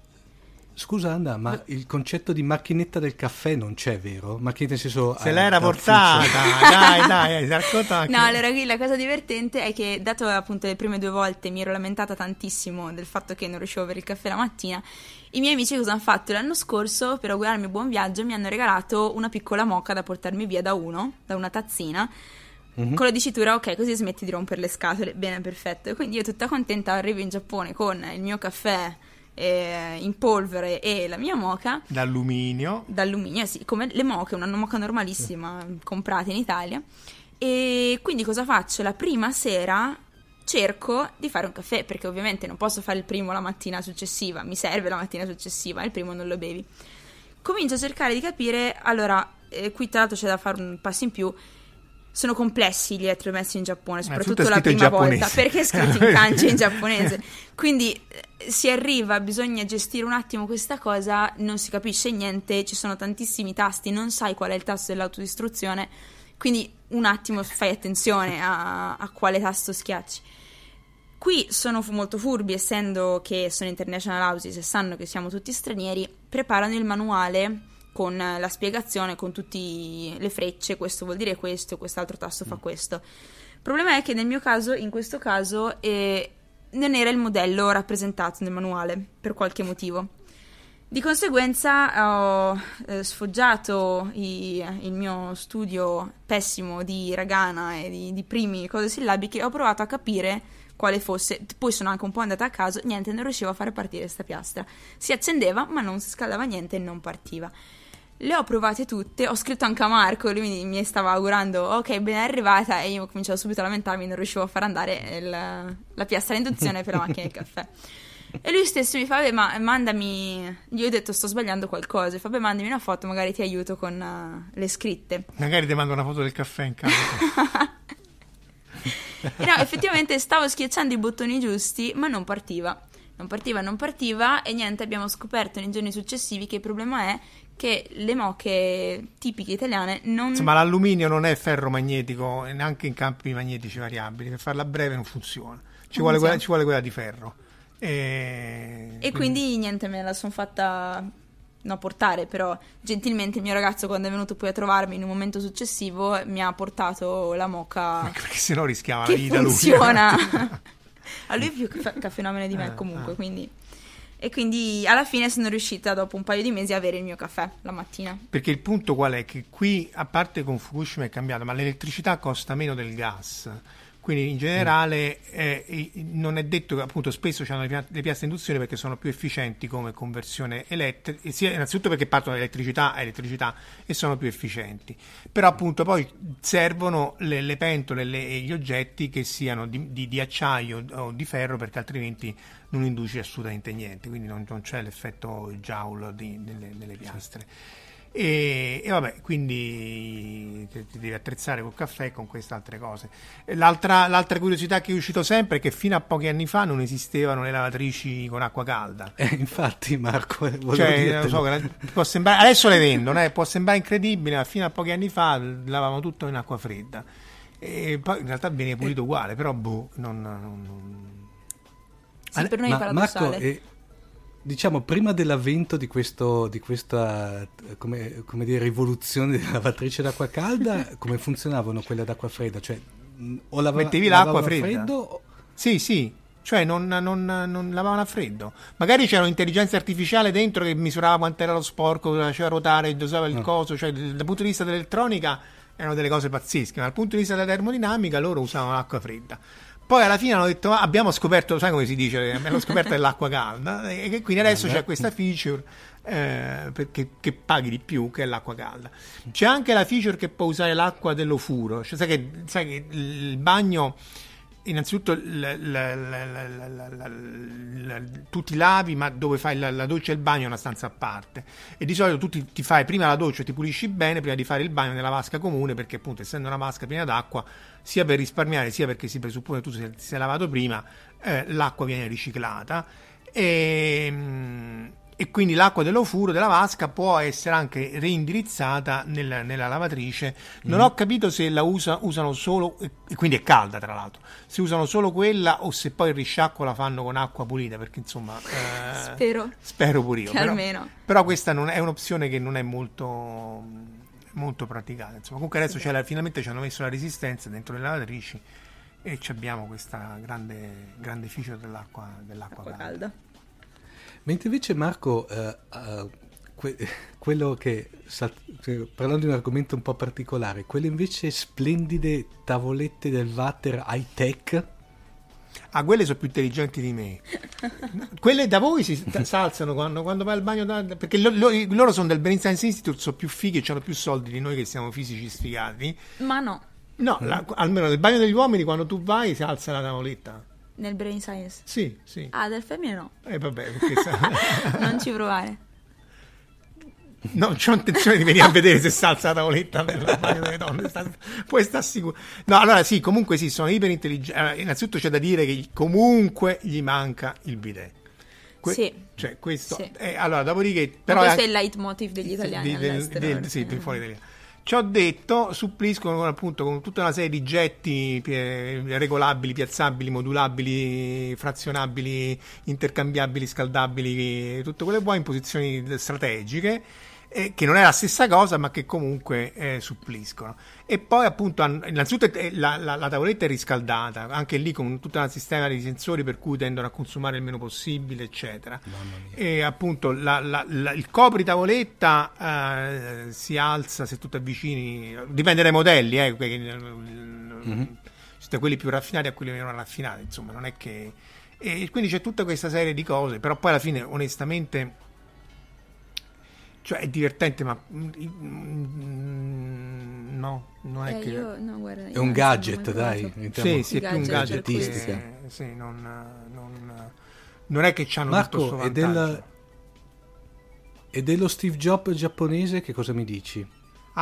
Speaker 3: Scusa Anna, ma il concetto di macchinetta del caffè non c'è, vero? Macchinetta nel senso...
Speaker 5: Se
Speaker 3: eh,
Speaker 5: l'era
Speaker 3: da
Speaker 5: portata, dai, dai, racconta anche.
Speaker 4: No, allora qui la cosa divertente è che, dato appunto le prime due volte mi ero lamentata tantissimo del fatto che non riuscivo a avere il caffè la mattina, i miei amici cosa hanno fatto? L'anno scorso, per augurarmi buon viaggio, mi hanno regalato una piccola moca da portarmi via da uno, da una tazzina.
Speaker 3: Mhm.
Speaker 4: Con la dicitura, ok, così smetti di rompere le scatole. Bene, perfetto. Quindi io tutta contenta arrivo in Giappone con il mio caffè eh, in polvere e la mia moca
Speaker 5: D'alluminio.
Speaker 4: d'alluminio, sì, come le moche, una moca normalissima comprata in Italia. E quindi cosa faccio? La prima sera cerco di fare un caffè, perché ovviamente non posso fare il primo la mattina successiva, mi serve la mattina successiva, il primo non lo bevi. Comincio a cercare di capire, allora, eh, qui tra l'altro c'è da fare un passo in più. Sono complessi gli elettromessi in Giappone, soprattutto
Speaker 5: tutto è
Speaker 4: la prima volta, perché è scritto in kanji in giapponese. Quindi eh, si arriva, bisogna gestire un attimo questa cosa, non si capisce niente, ci sono tantissimi tasti, non sai qual è il tasto dell'autodistruzione, quindi un attimo fai attenzione a, a quale tasto schiacci. Qui sono molto furbi, essendo che sono international houses e sanno che siamo tutti stranieri, preparano il manuale con la spiegazione, con tutte le frecce, questo vuol dire questo, quest'altro tasto fa questo. Il problema è che nel mio caso, in questo caso, eh, non era il modello rappresentato nel manuale, per qualche motivo. Di conseguenza ho eh, sfoggiato i- il mio studio pessimo di hiragana e di, di primi cose sillabiche e ho provato a capire quale fosse. Poi sono anche un po' andata a caso, niente, non riuscivo a fare partire questa piastra. Si accendeva, ma non si scaldava niente e non partiva. Le ho provate tutte, ho scritto anche a Marco, lui mi, mi stava augurando, ok, ben arrivata, e io ho cominciato subito a lamentarmi, non riuscivo a far andare il, la piastra induzione per la macchina del caffè. E lui stesso mi fa, beh, ma mandami, gli ho detto sto sbagliando qualcosa, e fa, beh, mandami una foto, magari ti aiuto con uh, le scritte.
Speaker 5: Magari ti mando una foto del caffè in casa.
Speaker 4: e no, effettivamente stavo schiacciando i bottoni giusti, ma non partiva. Non partiva, non partiva, e niente, abbiamo scoperto nei giorni successivi che il problema è che le moche tipiche italiane non...
Speaker 5: Insomma, l'alluminio non è ferro magnetico, neanche in campi magnetici variabili. Per farla breve non funziona. Ci, vuole, quella, ci vuole quella di ferro. E,
Speaker 4: e quindi... quindi niente, me la sono fatta no, portare, però gentilmente il mio ragazzo quando è venuto poi a trovarmi in un momento successivo mi ha portato la moca
Speaker 5: perché sennò rischiava
Speaker 4: che
Speaker 5: la vita
Speaker 4: funziona. a lui è più caffenomene di me
Speaker 5: Eh,
Speaker 4: comunque,
Speaker 5: eh.
Speaker 4: quindi e quindi alla fine sono riuscita dopo un paio di mesi a avere il mio caffè la mattina.
Speaker 5: Perché il punto qual è? Che qui, a parte con Fukushima è cambiato, ma l'elettricità costa meno del gas. Quindi in generale eh, non è detto che appunto spesso hanno le, pia- le piastre a induzione perché sono più efficienti come conversione elettrica, sia innanzitutto perché partono da elettricità a elettricità e sono più efficienti. Però appunto poi servono le, le pentole le- e gli oggetti che siano di, di- di acciaio o di ferro perché altrimenti non induce assolutamente niente, quindi non, non c'è l'effetto Joule di- delle, delle piastre. E, e vabbè, quindi ti, ti devi attrezzare col caffè e con queste altre cose. L'altra, l'altra curiosità che è uscito sempre è che fino a pochi anni fa non esistevano le lavatrici con acqua calda.
Speaker 3: Eh, infatti, Marco, eh,
Speaker 5: Cioè, so, sembrare- adesso le vendono, eh, può sembrare incredibile, ma fino a pochi anni fa lavavano tutto in acqua fredda. E poi in realtà viene pulito uguale, però boh, non- non- non,
Speaker 4: Sì, per noi è
Speaker 3: Ma
Speaker 4: paradossale.
Speaker 3: Marco, eh, diciamo, prima dell'avvento di, questo, di questa come, come dire, rivoluzione della lavatrice d'acqua calda, come funzionavano quelle d'acqua fredda? Cioè, o lava-
Speaker 5: Mettevi l'acqua fredda?
Speaker 3: freddo o-
Speaker 5: Sì, sì, cioè non, non, non lavavano a freddo. Magari c'era un'intelligenza artificiale dentro che misurava quanto era lo sporco, lo faceva ruotare, dosava il
Speaker 3: Ah.
Speaker 5: coso, cioè dal dal punto di vista dell'elettronica erano delle cose pazzesche, ma dal punto di vista della termodinamica loro usavano l'acqua fredda. Poi alla fine hanno detto: "Ah, abbiamo scoperto, sai come si dice? Abbiamo scoperto dell'acqua calda. E quindi adesso c'è questa feature eh, perché, che paghi di più, che è l'acqua calda. C'è anche la feature che può usare l'acqua dell'ofuro. Cioè, sai, che, sai che il bagno innanzitutto tu ti lavi ma dove fai la, doccia e il bagno è una stanza a parte e di solito tu ti, ti fai prima la doccia ti pulisci bene prima di fare il bagno nella vasca comune perché appunto essendo una vasca piena d'acqua sia per risparmiare sia perché si presuppone tu ti sei lavato prima eh, l'acqua viene riciclata e, mm, e quindi l'acqua dell'ofuro della vasca può essere anche reindirizzata nel- nella lavatrice. Non ho capito se la usa- usano solo, e quindi è calda tra l'altro, se usano solo quella o se poi il risciacquo la fanno con acqua pulita, perché insomma... eh,
Speaker 4: Spero.
Speaker 5: Spero pure io.
Speaker 4: Che
Speaker 5: Però,
Speaker 4: almeno.
Speaker 5: però questa non è un'opzione che non è molto, molto praticata. Insomma, comunque adesso c'è la- finalmente ci hanno messo la resistenza dentro le lavatrici e ci abbiamo questa grande, grande feature dell'acqua, dell'acqua
Speaker 4: Acqua
Speaker 5: calda.
Speaker 4: calda.
Speaker 3: Mentre invece Marco, eh, eh, que- quello che, sal- cioè, parlando di un argomento un po' particolare, quelle invece splendide tavolette del water high tech,
Speaker 5: Ah, quelle sono più intelligenti di me. Quelle da voi si si alzano quando, quando vai al bagno, da- perché lo- lo- loro sono del Brain Science Institute, sono più fighi e hanno più soldi di noi che siamo fisici sfigati.
Speaker 4: Ma no,
Speaker 5: No, la- almeno nel bagno degli uomini quando tu vai si alza la tavoletta.
Speaker 4: Nel brain science.
Speaker 5: Sì, sì.
Speaker 4: Ah, del femmine no.
Speaker 5: E vabbè, perché
Speaker 4: non ci provare.
Speaker 5: non ho intenzione di venire a vedere se si alza la tavoletta nel bagno delle donne. sta- puoi stare sicuro. No, allora sì, comunque sì, sono iper intelligenti. innanzitutto c'è da dire che comunque gli manca il bidet. Que-
Speaker 4: Sì.
Speaker 5: Cioè, questo.
Speaker 4: Sì.
Speaker 5: eh, allora, dopodiché.
Speaker 4: Però questo
Speaker 5: è
Speaker 4: è il leitmotiv degli italiani
Speaker 5: di- del- del- sì, del fuori italiano. Ci ho detto, suppliscono con, appunto con tutta una serie di getti regolabili, piazzabili, modulabili, frazionabili, intercambiabili, scaldabili, tutto quello che vuoi in posizioni strategiche, eh, che non è la stessa cosa, ma che comunque eh, suppliscono. E poi appunto, innanzitutto eh, la, la- la tavoletta è riscaldata, anche lì con tutto un sistema di sensori per cui tendono a consumare il meno possibile, eccetera. E appunto la- il copri tavoletta eh, si alza se tu ti avvicini, dipende dai modelli, eh, perché, da quelli più raffinati a quelli meno raffinati, insomma, non è che... E quindi c'è tutta questa serie di cose, però poi alla fine, onestamente, cioè è divertente, ma mm, no, non è
Speaker 4: Eh,
Speaker 5: che...
Speaker 4: io- no, guarda,
Speaker 3: È un gadget, dai.
Speaker 5: Sì, sì, è più un
Speaker 4: gadget
Speaker 5: che- sì, non, non, non è che c'hanno tutto
Speaker 3: Marco,
Speaker 5: sto
Speaker 3: e,
Speaker 5: vantaggio.
Speaker 3: del, e dello Steve Jobs giapponese che cosa mi dici?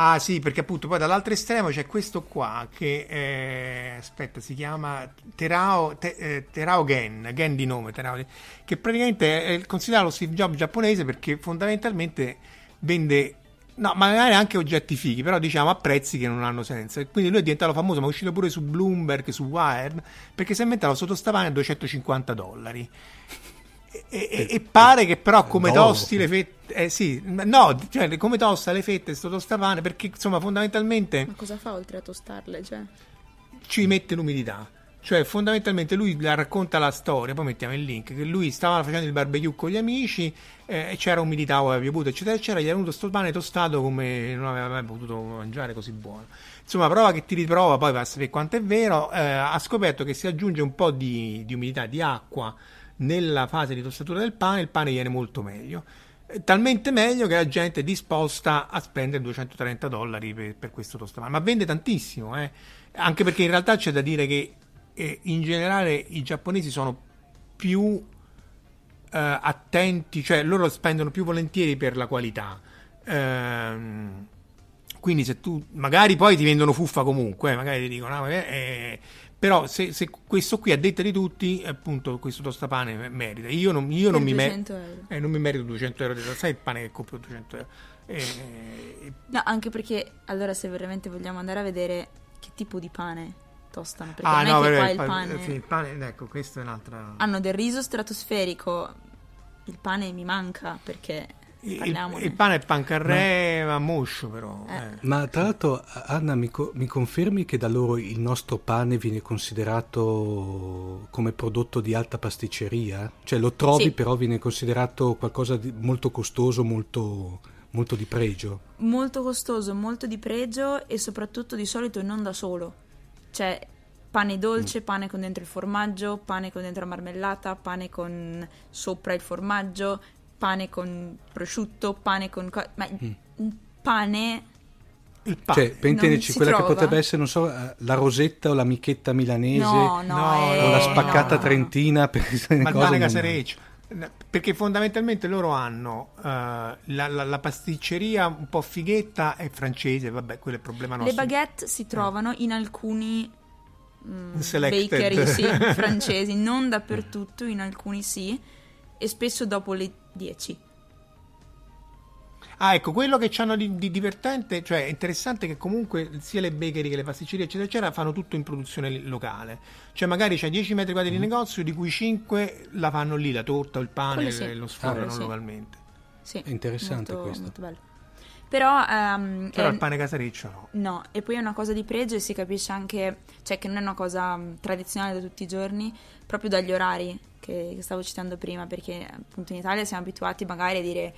Speaker 5: Ah sì, perché appunto poi dall'altro estremo c'è questo qua che eh, aspetta, si chiama Terao, Te- eh, Terao Gen, Gen di nome, Terao, che praticamente è considerato lo Steve Jobs giapponese perché fondamentalmente vende No, magari anche oggetti fighi, però diciamo a prezzi che non hanno senso. E quindi lui è diventato famoso, ma è uscito pure su Bloomberg, su Wired, perché si è inventato sottostapane a 250 dollari. E, e- e pare che però come tosti le fette... Eh sì, no, cioè come tosta le fette sto tostapane, perché insomma fondamentalmente
Speaker 4: Ma cosa fa oltre a tostarle? Cioè,
Speaker 5: ci mette l'umidità. Cioè, fondamentalmente lui la racconta la storia, poi mettiamo il link, che lui stava facendo il barbecue con gli amici, eh, e c'era umidità aveva piovuto, eccetera, eccetera, gli è venuto sto pane tostato come non aveva mai potuto mangiare così buono. Insomma, prova che ti riprova, poi va a sapere quanto è vero, eh, ha scoperto che si aggiunge un po' di, di umidità, di acqua nella fase di tostatura del pane, il pane viene molto meglio. Talmente meglio che la gente è disposta a spendere 230 dollari per, per questo tostapane, ma vende tantissimo, eh. anche perché in realtà c'è da dire che eh, in generale i giapponesi sono più eh, attenti, cioè loro spendono più volentieri per la qualità. Ehm, quindi se tu magari poi ti vendono fuffa comunque, eh, magari ti dicono, "Ah, eh", però se, se questo qui a detta di tutti, appunto questo tostapane merita. Io non, io non mi merito
Speaker 4: 200 euro.
Speaker 5: eh, non mi merito 200 euro di sai il pane che compro 200 euro. Eh,
Speaker 4: No, anche perché allora se veramente vogliamo andare a vedere che tipo di pane tostano, perché
Speaker 5: ah
Speaker 4: non
Speaker 5: no,
Speaker 4: è che
Speaker 5: vabbè,
Speaker 4: qua
Speaker 5: il
Speaker 4: il
Speaker 5: pane,
Speaker 4: pane...
Speaker 5: sì, il pane, ecco, questa è un'altra
Speaker 4: Hanno del riso stratosferico, il pane mi manca perché
Speaker 5: il, il pane è pancarré, ma moscio però.
Speaker 4: Eh.
Speaker 5: eh.
Speaker 3: Ma tra l'altro, Anna, mi, co- mi confermi che da loro il nostro pane viene considerato come prodotto di alta pasticceria? Cioè lo trovi,
Speaker 4: Sì.
Speaker 3: però viene considerato qualcosa di molto costoso, molto, molto di pregio.
Speaker 4: molto costoso, molto di pregio e soprattutto di solito non da solo. Cioè pane dolce, pane con dentro il formaggio, pane con dentro la marmellata, pane con sopra il formaggio, pane con prosciutto, pane con... co- ma un pane...
Speaker 5: Il pane.
Speaker 3: Cioè, per intenderci, quella che
Speaker 4: trova.
Speaker 3: potrebbe essere, non so, eh, la rosetta o la michetta milanese
Speaker 4: No, no,
Speaker 5: no,
Speaker 4: è-
Speaker 3: o la
Speaker 5: eh,
Speaker 3: spaccata
Speaker 4: no.
Speaker 3: trentina, per
Speaker 5: ma il pane. Perché fondamentalmente loro hanno eh, la, la- la pasticceria un po' fighetta è francese, vabbè, quello è il problema
Speaker 4: Le
Speaker 5: nostro.
Speaker 4: baguette si trovano in alcuni mm,
Speaker 5: Selected.
Speaker 4: bakery sì, francesi, non dappertutto, in alcuni sì, e spesso dopo le 10.
Speaker 5: Ah, ecco, quello che hanno di, di divertente, cioè è interessante che comunque sia le bakery che le pasticcerie, eccetera, eccetera, fanno tutto in produzione locale. Cioè magari c'è 10 metri quadri di negozio, di cui 5 la fanno lì, la torta o il pane,
Speaker 4: sì.
Speaker 5: e lo sfornano
Speaker 4: Ah, sì.
Speaker 5: localmente.
Speaker 4: Sì,
Speaker 3: È interessante
Speaker 4: molto,
Speaker 3: questo.
Speaker 4: molto bello. Però, ehm,
Speaker 5: Però
Speaker 4: è-
Speaker 5: il pane casareccio no.
Speaker 4: No, e poi è una cosa di pregio e si capisce anche, cioè che non è una cosa mh, tradizionale da tutti i giorni, proprio dagli orari che, che stavo citando prima, perché appunto in Italia siamo abituati magari a dire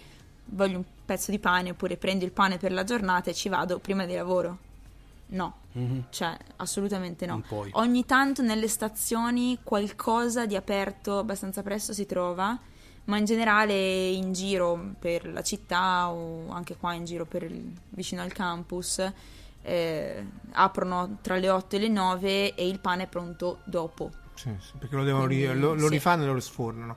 Speaker 4: voglio un pezzo di pane oppure prendo il pane per la giornata e ci vado prima di lavoro. No,
Speaker 3: Mhm.
Speaker 4: cioè assolutamente no. Ogni tanto nelle stazioni qualcosa di aperto abbastanza presto si trova, ma in generale in giro per la città o anche qua in giro per il- vicino al campus eh, aprono tra le 8 e le 9 e il pane è pronto dopo.
Speaker 5: Sì, sì, perché lo, devono ri-
Speaker 4: Quindi,
Speaker 5: lo, lo
Speaker 4: sì.
Speaker 5: rifanno e lo sfornano.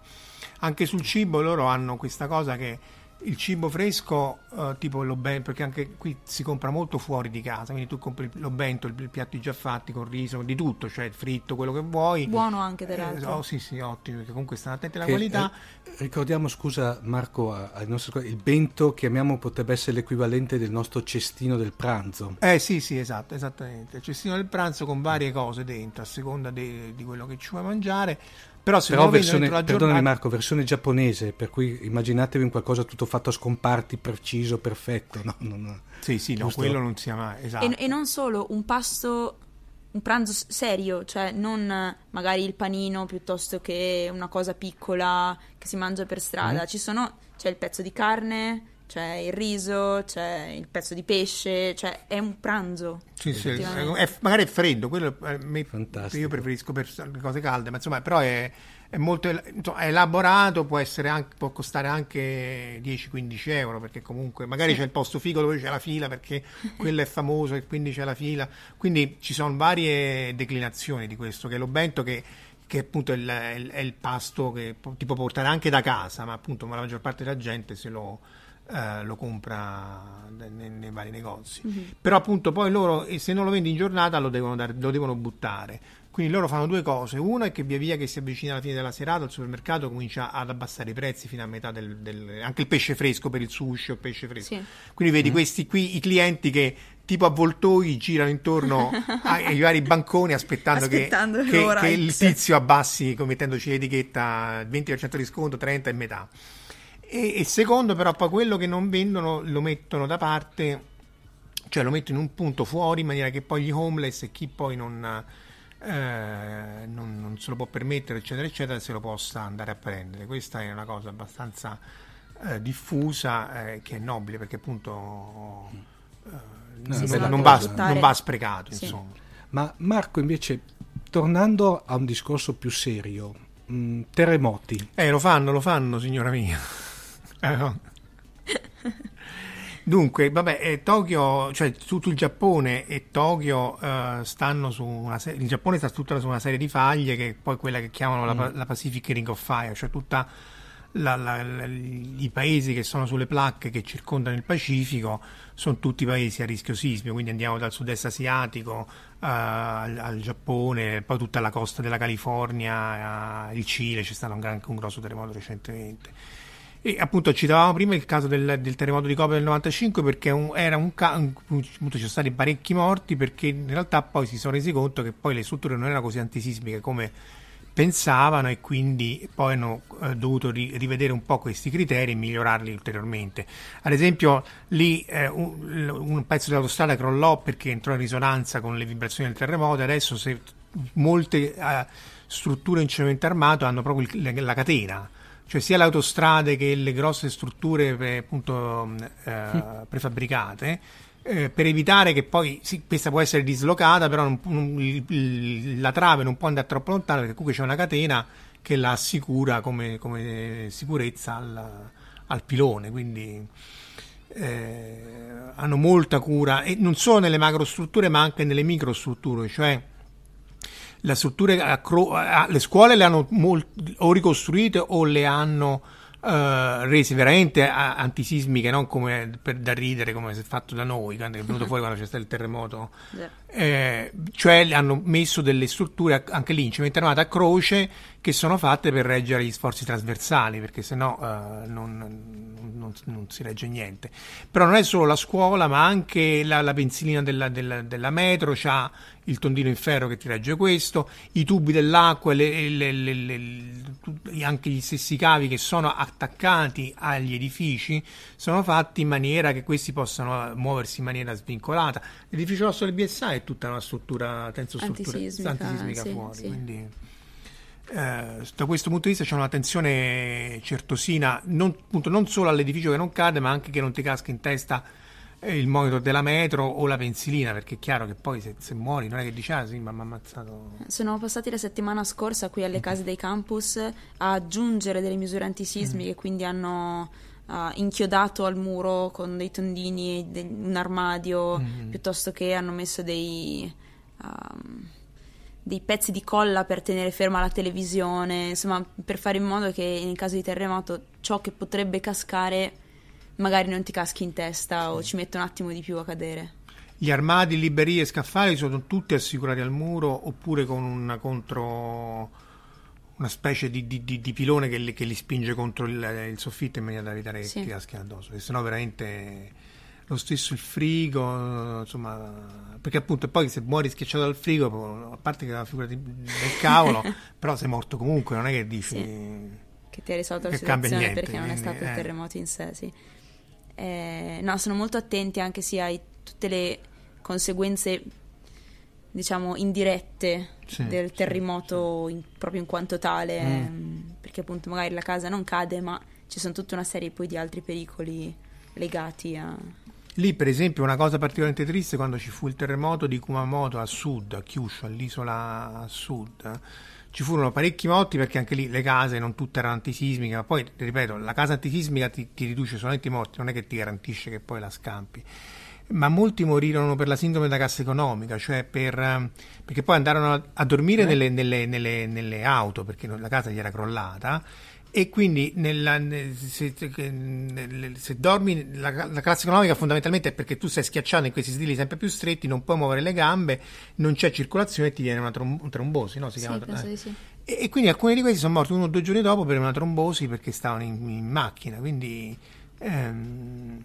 Speaker 5: Anche sul cibo loro hanno questa cosa che il cibo fresco, eh, tipo lo bento, perché anche qui si compra molto fuori di casa, quindi tu compri lo bento, il, il piatti già fatti con riso, di tutto, cioè il fritto, quello che vuoi.
Speaker 4: Buono anche
Speaker 5: Eh,
Speaker 4: dall'altro.
Speaker 5: oh, sì, sì, ottimo, perché comunque stanno attenti alla
Speaker 3: Che,
Speaker 5: qualità.
Speaker 3: eh, ricordiamo, scusa Marco, a- ai nostri ascoltatori, il bento chiamiamo potrebbe essere l'equivalente del nostro cestino del pranzo.
Speaker 5: Eh sì, sì, esatto, esattamente. Il cestino del pranzo con varie cose dentro, a seconda de- di quello che ci vuoi mangiare. Però se
Speaker 3: Però versione,
Speaker 5: la
Speaker 3: perdonami
Speaker 5: giornata...
Speaker 3: Marco, versione giapponese, per cui immaginatevi un qualcosa tutto fatto a scomparti, preciso, perfetto. No, no, no.
Speaker 5: Sì, sì, no, quello non sia mai... Esatto.
Speaker 4: E, e non solo, un pasto, un pranzo serio, cioè non magari il panino piuttosto che una cosa piccola che si mangia per strada. Ci sono, c'è il pezzo di carne, C'è il riso, c'è il pezzo di pesce, cioè è un pranzo.
Speaker 5: Sì, sì, è- magari è freddo, quello eh, me-
Speaker 3: Fantastico.
Speaker 5: io preferisco per le cose calde, ma insomma, però è, è molto insomma, è elaborato, può, essere anche, può costare anche 10-15 euro, perché comunque magari c'è il posto figo dove c'è la fila, perché quello è famoso e quindi c'è la fila. Quindi ci sono varie declinazioni di questo, che è l'obento che che appunto è il, è il- è il pasto che ti può portare anche da casa, ma appunto la maggior parte della gente se lo, eh, lo compra nei, nei vari negozi. Però appunto poi loro, e se non lo vendi in giornata, lo devono, dare- lo devono buttare. Quindi loro fanno due cose. Una è che via via che si avvicina alla fine della serata, il supermercato comincia ad abbassare i prezzi fino a metà del, del- anche il pesce fresco per il sushi o pesce fresco.
Speaker 4: Sì.
Speaker 5: Quindi vedi questi qui, i clienti che tipo avvoltoi girano intorno ai, vari banconi aspettando, che-
Speaker 4: Aspettando
Speaker 5: che,
Speaker 4: l'ora
Speaker 5: che il tizio abbassi, mettendoci l'etichetta 20% di sconto, 30 e metà. E, e secondo, però, poi quello che non vendono lo mettono da parte, cioè lo mettono in un punto fuori in maniera che poi gli homeless e chi poi non, eh, non, non se lo può permettere, eccetera, eccetera, se lo possa andare a prendere. Questa è una cosa abbastanza eh, diffusa, eh, che è nobile perché appunto eh,
Speaker 3: No,
Speaker 5: non,
Speaker 3: bella
Speaker 5: non va, non va sprecato,
Speaker 4: Sì.
Speaker 5: insomma.
Speaker 3: Ma Marco, invece, tornando a un discorso più serio, mh, terremoti.
Speaker 5: Eh, lo fanno, lo fanno, signora mia. Eh, no. Dunque, vabbè, eh, Tokyo, cioè tutto il Giappone e Tokyo eh, stanno su una serie, il Giappone sta tutta su una serie di faglie che è poi quella che chiamano la, la Pacific Ring of Fire, cioè la- i paesi che sono sulle placche che circondano il Pacifico sono tutti paesi a rischio sismico, quindi andiamo dal sud-est asiatico eh, al, al Giappone, poi tutta la costa della California, eh, il Cile, c'è stato un, gran- anche un grosso terremoto recentemente. E appunto citavamo prima il caso del, del terremoto di Kobe del 95 perché un- era un caso, ci sono stati parecchi morti perché in realtà poi si sono resi conto che poi le strutture non erano così antisismiche come pensavano e quindi poi hanno eh, dovuto ri- rivedere un po' questi criteri e migliorarli ulteriormente. Ad esempio lì eh, un, un pezzo dell'autostrada crollò perché entrò in risonanza con le vibrazioni del terremoto e adesso se molte eh, strutture in cemento armato hanno proprio il- la, la catena cioè sia le autostrade che le grosse strutture eh, appunto mh, eh, prefabbricate eh, per evitare che poi sì, questa può essere dislocata però non- non- la trave non può andare troppo lontano perché comunque c'è una catena che la assicura come, come sicurezza al, al pilone quindi eh, hanno molta cura e non solo nelle macrostrutture ma anche nelle microstrutture cioè le strutture a cro- a- le scuole le hanno mol- o ricostruite o le hanno eh, rese veramente a- antisismiche, non come per da ridere come si è fatto da noi, quando è venuto fuori quando c'è stato il terremoto.
Speaker 4: Già.
Speaker 5: Eh, cioè le hanno messo delle strutture anche lì in cemento armato a croce che sono fatte per reggere gli sforzi trasversali perché sennò eh, non, non- non si regge niente però non è solo la scuola ma anche la, la pensilina della, della- della metro c'ha il tondino in ferro che ti regge questo i tubi dell'acqua le- le- le- anche gli stessi cavi che sono attaccati agli edifici sono fatti in maniera che questi possano muoversi in maniera svincolata l'edificio nostro del BSA è tutta una struttura tenso struttura
Speaker 4: Antisismica,
Speaker 5: antisismica
Speaker 4: sì,
Speaker 5: fuori
Speaker 4: sì.
Speaker 5: quindi eh, da questo punto di vista c'è un'attenzione certosina non, appunto, non solo all'edificio che non cade ma anche che non ti casca in testa eh, il monitor della metro o la pensilina perché è chiaro che poi se, se muori non è che dici ah sì ma mi ha ammazzato
Speaker 4: Sono passati la settimana scorsa qui alle case dei campus a aggiungere delle misure antisismiche, quindi hanno ah, inchiodato al muro con dei tondini de- un armadio, piuttosto che hanno messo dei, ehm, dei pezzi di colla per tenere ferma la televisione, insomma per fare in modo che in caso di terremoto ciò che potrebbe cascare magari non ti caschi in testa o ci mette un attimo di più a cadere.
Speaker 5: gli armadi, librerie e scaffali sono tutti assicurati al muro oppure con una contro una specie di, di- di- di pilone che li, che li spinge contro il, il soffitto in maniera da evitare che
Speaker 4: Sì.
Speaker 5: ti caschi addosso e sennò veramente lo stesso il frigo insomma perché appunto poi se muori schiacciato dal frigo a parte che è una figura di- del cavolo però sei morto comunque non è che dici
Speaker 4: che ti ha risolto la situazione
Speaker 5: niente,
Speaker 4: perché non è
Speaker 5: quindi,
Speaker 4: stato il
Speaker 5: eh.
Speaker 4: terremoto in sé, sì. Eh, no, sono molto attenti anche sia a tutte le conseguenze, diciamo, indirette
Speaker 5: Sì,
Speaker 4: del
Speaker 5: sì,
Speaker 4: terremoto in- proprio in quanto tale,
Speaker 5: Mm.
Speaker 4: ehm, perché appunto magari la casa non cade, ma ci sono tutta una serie poi di altri pericoli legati a...
Speaker 5: Lì, per esempio, una cosa particolarmente triste quando ci fu il terremoto di Kumamoto a sud, a Kyushu, all'isola a sud. Ci furono parecchi morti perché anche lì le case non tutte erano antisismiche, ma poi, ripeto, la casa antisismica ti, ti riduce solamente i morti, non è che ti garantisce che poi la scampi ma molti morirono per la sindrome da cassa economica, cioè per, perché poi andarono a, a dormire eh. nelle, nelle, nelle, nelle, auto perché la casa gli era crollata e quindi nella, se, se, dormi la, la, classe economica fondamentalmente è perché tu sei schiacciato in questi stili sempre più stretti, non puoi muovere le gambe, non c'è circolazione e ti viene una trom- trombosi, no? Si
Speaker 4: sì,
Speaker 5: chiama,
Speaker 4: eh. sì.
Speaker 5: e, e, quindi alcuni di questi sono morti uno o due giorni dopo per una trombosi perché stavano in, in macchina, quindi ehm,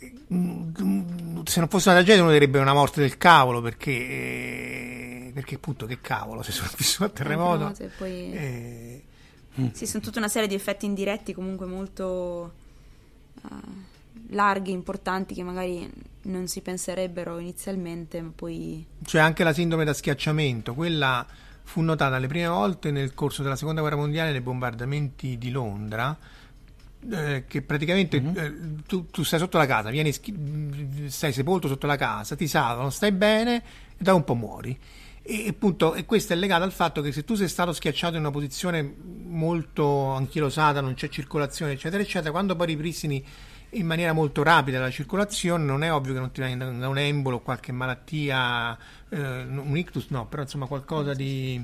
Speaker 5: se non fosse una tragedia uno direbbe una morte del cavolo perché, perché appunto che cavolo se sono vissuto a terremoto
Speaker 4: e poi... eh, sì, sono tutta una serie di effetti indiretti comunque molto uh, larghi, importanti che magari non si penserebbero inizialmente, ma poi...
Speaker 5: C'è anche la sindrome da schiacciamento, quella fu notata le prime volte nel corso della seconda guerra mondiale nei bombardamenti di Londra, eh, che praticamente mm-hmm. eh, tu, tu, stai sotto la casa, vieni, stai sepolto sotto la casa, ti salvano, stai bene e da un po' muori. E, appunto, e questo è legato al fatto che se tu sei stato schiacciato in una posizione molto anchilosata, non c'è circolazione, eccetera, eccetera, quando poi ripristini in maniera molto rapida la circolazione, non è ovvio che non ti venga da un embolo, qualche malattia, eh, un ictus, no, però insomma qualcosa di.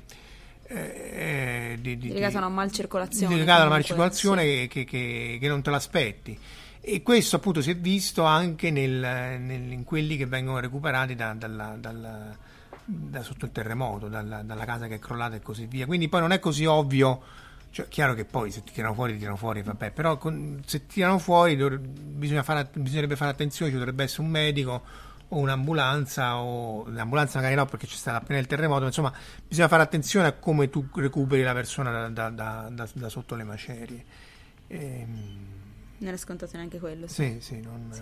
Speaker 4: Eh, di, di, legato a una malcircolazione.
Speaker 5: Legato a una malcircolazione sì. che, che, che, non te l'aspetti. E questo appunto si è visto anche nel, nel, in quelli che vengono recuperati da, dalla, dalla da sotto il terremoto, dalla, dalla, casa che è crollata e così via. Quindi poi non è così ovvio. Cioè, chiaro che poi se ti tirano fuori, ti tirano fuori, vabbè, però con, se ti tirano fuori bisogna fare, bisognerebbe fare attenzione, ci dovrebbe essere un medico o un'ambulanza, o l'ambulanza magari no perché c'è stato appena il terremoto, insomma bisogna fare attenzione a come tu recuperi la persona da, da, da, da sotto le macerie. E, ehm,
Speaker 4: non è scontato neanche quello.
Speaker 5: Sì, sì, sì, non, sì.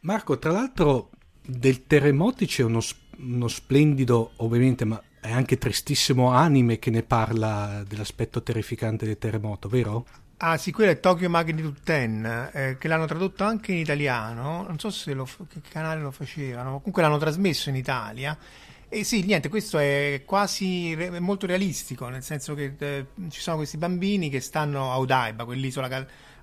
Speaker 3: Marco, tra l'altro del terremoti c'è uno, uno splendido, ovviamente, ma è anche tristissimo anime che ne parla dell'aspetto terrificante del terremoto, vero?
Speaker 5: Ah sì, quello è Tokyo Magnitude 10, eh, che l'hanno tradotto anche in italiano, non so se lo, che canale lo facevano, comunque l'hanno trasmesso in Italia. E sì, niente, questo è quasi è molto realistico, nel senso che eh, ci sono questi bambini che stanno a Odaiba, quell'isola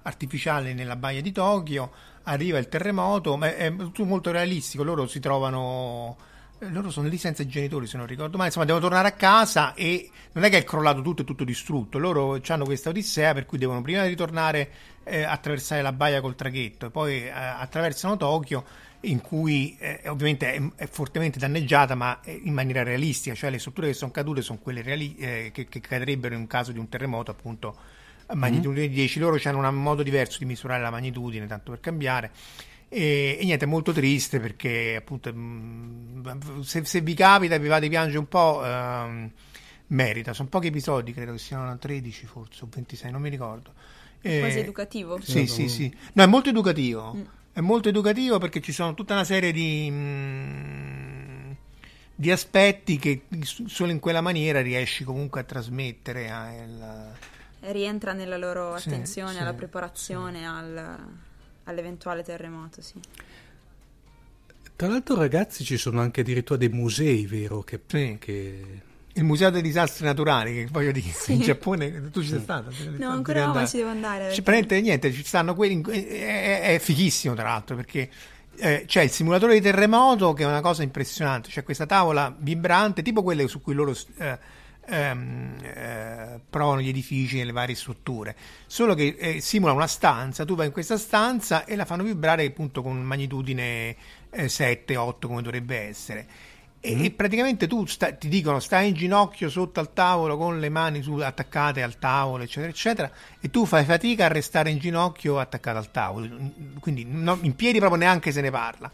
Speaker 5: artificiale nella baia di Tokyo, arriva il terremoto, ma è tutto molto realistico, loro si trovano eh, loro sono lì senza i genitori se non ricordo male, insomma devono tornare a casa e non è che è crollato tutto e tutto distrutto, loro hanno questa odissea per cui devono prima ritornare eh, attraversare la baia col traghetto e poi eh, attraversano Tokyo in cui eh, ovviamente è, è, fortemente danneggiata ma in maniera realistica, cioè le strutture che sono cadute sono quelle reali- eh, che, che cadrebbero in caso di un terremoto appunto magnitudine mm-hmm. 10, loro hanno un modo diverso di misurare la magnitudine, tanto per cambiare. E, e niente, è molto triste perché appunto mm, se, se vi capita e vi va di piangere un po', ehm, merita. Sono pochi episodi, credo che siano 13 forse o 26, non mi ricordo.
Speaker 4: È quasi educativo.
Speaker 5: Sì, sì, sì. No, è molto educativo. Mm. È molto educativo perché ci sono tutta una serie di, mm, di aspetti che solo in quella maniera riesci comunque a trasmettere. A,
Speaker 4: rientra nella loro attenzione sì, alla sì, preparazione sì. Al, all'eventuale terremoto. Sì.
Speaker 3: Tra l'altro, ragazzi, ci sono anche addirittura dei musei, vero? Che, che...
Speaker 5: Il museo dei disastri naturali, che voglio dire, in Giappone tu ci sei stato?
Speaker 4: No, ancora no, ma ci devo andare.
Speaker 5: Ci prende niente, ci stanno quelli. È, è, fighissimo, tra l'altro, perché eh, c'è il simulatore di terremoto che è una cosa impressionante. C'è questa tavola vibrante, tipo quelle su cui loro. Eh, ehm, eh, provano gli edifici e le varie strutture, solo che eh, simula una stanza, tu vai in questa stanza e la fanno vibrare appunto con magnitudine eh, 7-8 come dovrebbe essere. E, mm. e praticamente tu sta, ti dicono stai in ginocchio sotto al tavolo con le mani su, attaccate al tavolo, eccetera, eccetera, e tu fai fatica a restare in ginocchio attaccato al tavolo, quindi no, in piedi proprio neanche se ne parla.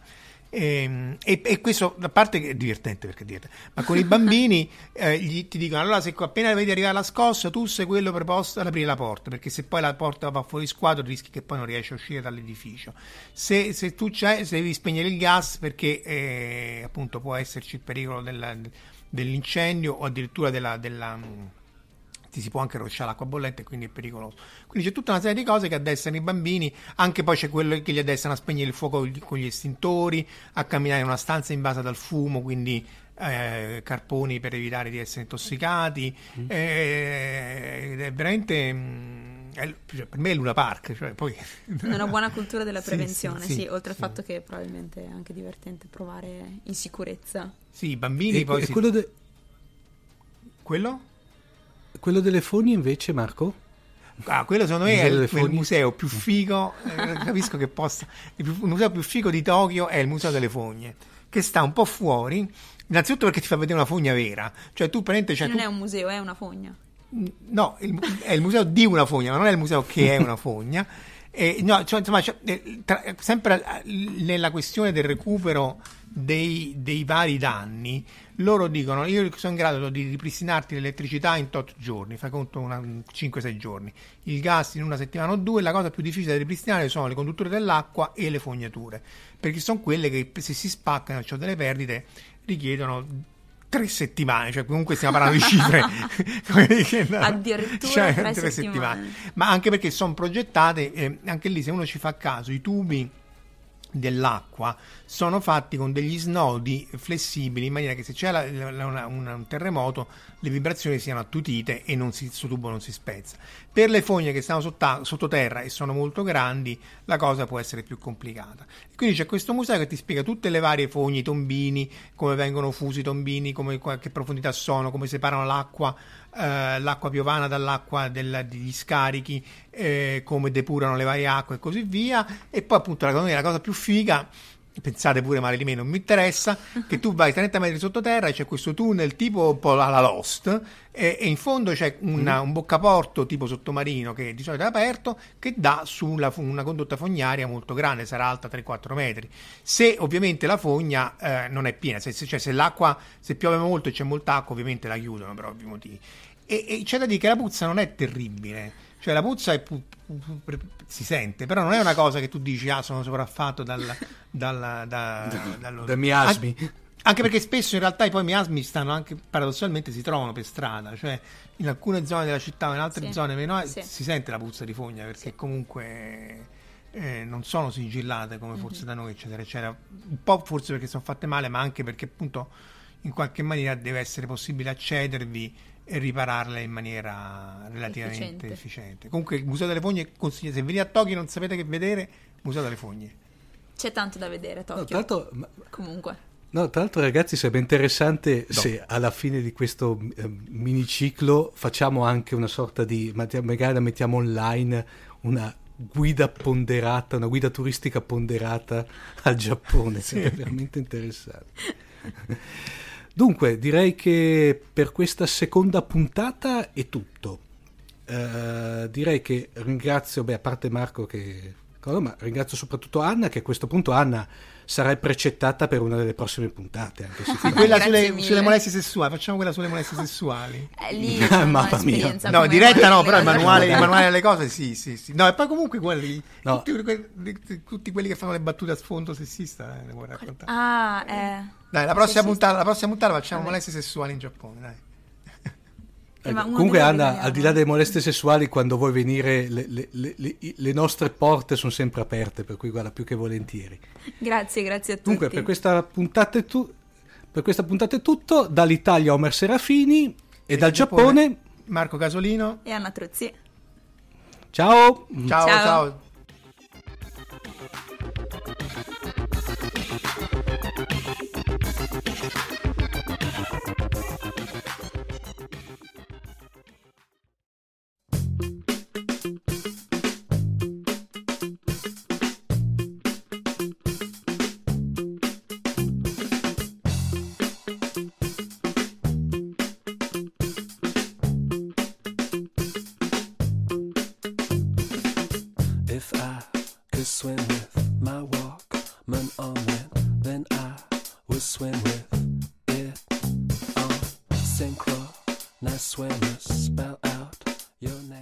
Speaker 5: E, ehm, e, e, questo a parte che è divertente perché è divertente, ma con i bambini eh, gli, ti dicono allora se appena vedi arrivare la scossa tu sei quello preposto ad aprire la porta perché se poi la porta va fuori squadro rischi che poi non riesci a uscire dall'edificio. Se, se tu c'è se devi spegnere il gas perché eh, appunto può esserci il pericolo della, dell'incendio o addirittura della, della ti si può anche rosciare l'acqua bollente e quindi è pericoloso. Quindi c'è tutta una serie di cose che addestrano i bambini, anche poi c'è quello che li addestrano a spegnere il fuoco con gli estintori, a camminare in una stanza invasa dal fumo, quindi eh, carponi per evitare di essere intossicati. Mm. Eh, è veramente. Mh, mm, è, cioè, per me è Luna Park. Cioè, poi...
Speaker 4: Una buona cultura della prevenzione, sì,
Speaker 5: sì,
Speaker 4: sì oltre al fatto che probabilmente è anche divertente provare in sicurezza.
Speaker 5: Sì, i bambini
Speaker 3: e,
Speaker 5: poi.
Speaker 3: E
Speaker 5: si...
Speaker 3: quello, de...
Speaker 5: quello?
Speaker 3: Quello delle fogne invece, Marco?
Speaker 5: Ah, quello secondo me è il, il, museo più figo. Eh, capisco che possa. Il, più, il museo più figo di Tokyo è il Museo delle Fogne, che sta un po' fuori Innanzitutto perché ti fa vedere una fogna vera. Cioè tu prendete... Cioè,
Speaker 4: non
Speaker 5: tu...
Speaker 4: è un museo, è una fogna.
Speaker 5: No, il, è il museo di una fogna, ma non è il museo che è una fogna. E, no, cioè, insomma, cioè, tra, sempre nella questione del recupero dei, dei, vari danni, loro dicono io sono in grado di ripristinarti l'elettricità in tot giorni, fai conto una, 5-6 giorni, il gas in una settimana o due, la cosa più difficile da ripristinare sono le condutture dell'acqua e le fognature, perché sono quelle che se si spaccano, cioè delle perdite, richiedono tre settimane, cioè comunque stiamo parlando di cifre
Speaker 4: addirittura cioè, tre, tre settimane. settimane.
Speaker 5: ma anche perché sono progettate, eh, anche lì se uno ci fa caso, i tubi dell'acqua sono fatti con degli snodi flessibili in maniera che se c'è la, la, una, un terremoto le vibrazioni siano attutite e non si, il tubo non si spezza. Per le fogne che stanno sotta, sottoterra e sono molto grandi la cosa può essere più complicata. Quindi c'è questo museo che ti spiega tutte le varie fogne, i tombini, come vengono fusi i tombini, come, che profondità sono, come separano l'acqua eh, l'acqua piovana dall'acqua del, degli scarichi, eh, come depurano le varie acque e così via. E poi appunto la, la cosa più figa pensate pure male di me, non mi interessa, che tu vai 30 metri sottoterra e c'è questo tunnel tipo un po' alla Lost e, e in fondo c'è una, mm. un boccaporto tipo sottomarino che di solito è aperto che dà su una, una condotta fognaria molto grande, sarà alta 3-4 metri. Se ovviamente la fogna eh, non è piena, se, se, cioè se l'acqua, se piove molto e c'è molta acqua ovviamente la chiudono per ovvi motivi. E, e c'è da dire che la puzza non è terribile cioè la puzza pu- pu- pu- si sente, però non è una cosa che tu dici ah sono sopraffatto dal, dal, da,
Speaker 3: dallo... da miasmi.
Speaker 5: An- anche perché spesso in realtà i poi miasmi stanno anche paradossalmente si trovano per strada, cioè in alcune zone della città o in altre sì. zone meno sì. si sente la puzza di fogna perché sì. comunque eh, non sono sigillate come mm-hmm. forse da noi eccetera eccetera. Un po' forse perché sono fatte male, ma anche perché appunto in qualche maniera deve essere possibile accedervi e ripararle in maniera relativamente efficiente. efficiente. Comunque il Museo delle Fogne consiglia, se venite a Tokyo e non sapete che vedere, Museo delle Fogne.
Speaker 4: C'è tanto da vedere a Tokyo.
Speaker 3: No, ma...
Speaker 4: Comunque.
Speaker 3: No, tra l'altro ragazzi sarebbe interessante no. se alla fine di questo eh, miniciclo facciamo anche una sorta di, magari la mettiamo online, una guida ponderata, una guida turistica ponderata al Giappone, sì. sarebbe veramente interessante. Dunque, direi che per questa seconda puntata è tutto. Uh, direi che ringrazio, beh, a parte Marco che... Ma ringrazio soprattutto Anna, che a questo punto Anna sarai precettata per una delle prossime puntate. Anche
Speaker 5: se quella sulle, sulle, molestie sessuali, facciamo quella sulle molestie sessuali.
Speaker 4: Eh, lì Mamma mia.
Speaker 5: No, diretta no, però il manuale, il manuale delle cose sì, sì, sì. No, e poi comunque quelli, no. tutti, quelli, tutti, quelli che fanno le battute a sfondo sessista, eh, ne vuoi raccontare?
Speaker 4: Ah, eh.
Speaker 5: Dai, la prossima, puntata, la prossima puntata facciamo Vabbè. molestie sessuali in Giappone, dai.
Speaker 3: Ecco, comunque Anna, al di là delle molestie sessuali, quando vuoi venire, le, le, le, le, nostre porte sono sempre aperte, per cui guarda più che volentieri.
Speaker 4: Grazie, grazie a tutti.
Speaker 3: Dunque, per questa puntata è, tu, per questa puntata è tutto. Dall'Italia Omer Serafini e, e dal Giappone, Giappone
Speaker 5: Marco Casolino
Speaker 4: e Anna Truzzi.
Speaker 3: Ciao,
Speaker 5: ciao. ciao. ciao.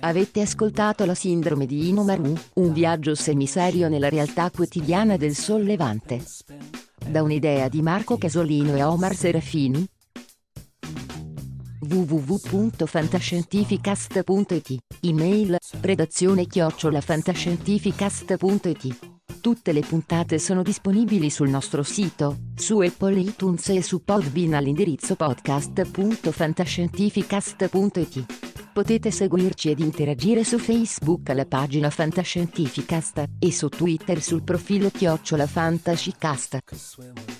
Speaker 2: Avete ascoltato la sindrome di Inomaru, un viaggio semiserio nella realtà quotidiana del sollevante. Da un'idea di Marco Casolino e Omar Serafini. www.fantascientificast.it, email redazione chiocciolafantascientificast.it. Tutte le puntate sono disponibili sul nostro sito, su Apple iTunes e su Podbean all'indirizzo podcast.fantascientificast.it. Potete seguirci ed interagire su Facebook alla pagina Fantascientificast e su Twitter sul profilo Chiocciola Fantascicast.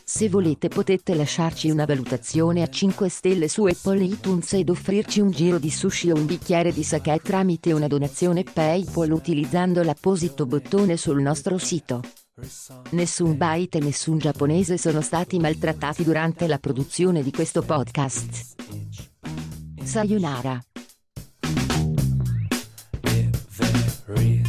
Speaker 2: Se volete potete lasciarci una valutazione a 5 stelle su Apple iTunes ed offrirci un giro di sushi o un bicchiere di sake tramite una donazione PayPal utilizzando l'apposito bottone sul nostro sito. Nessun byte e nessun giapponese sono stati maltrattati durante la produzione di questo podcast. Sayonara.
Speaker 6: Really.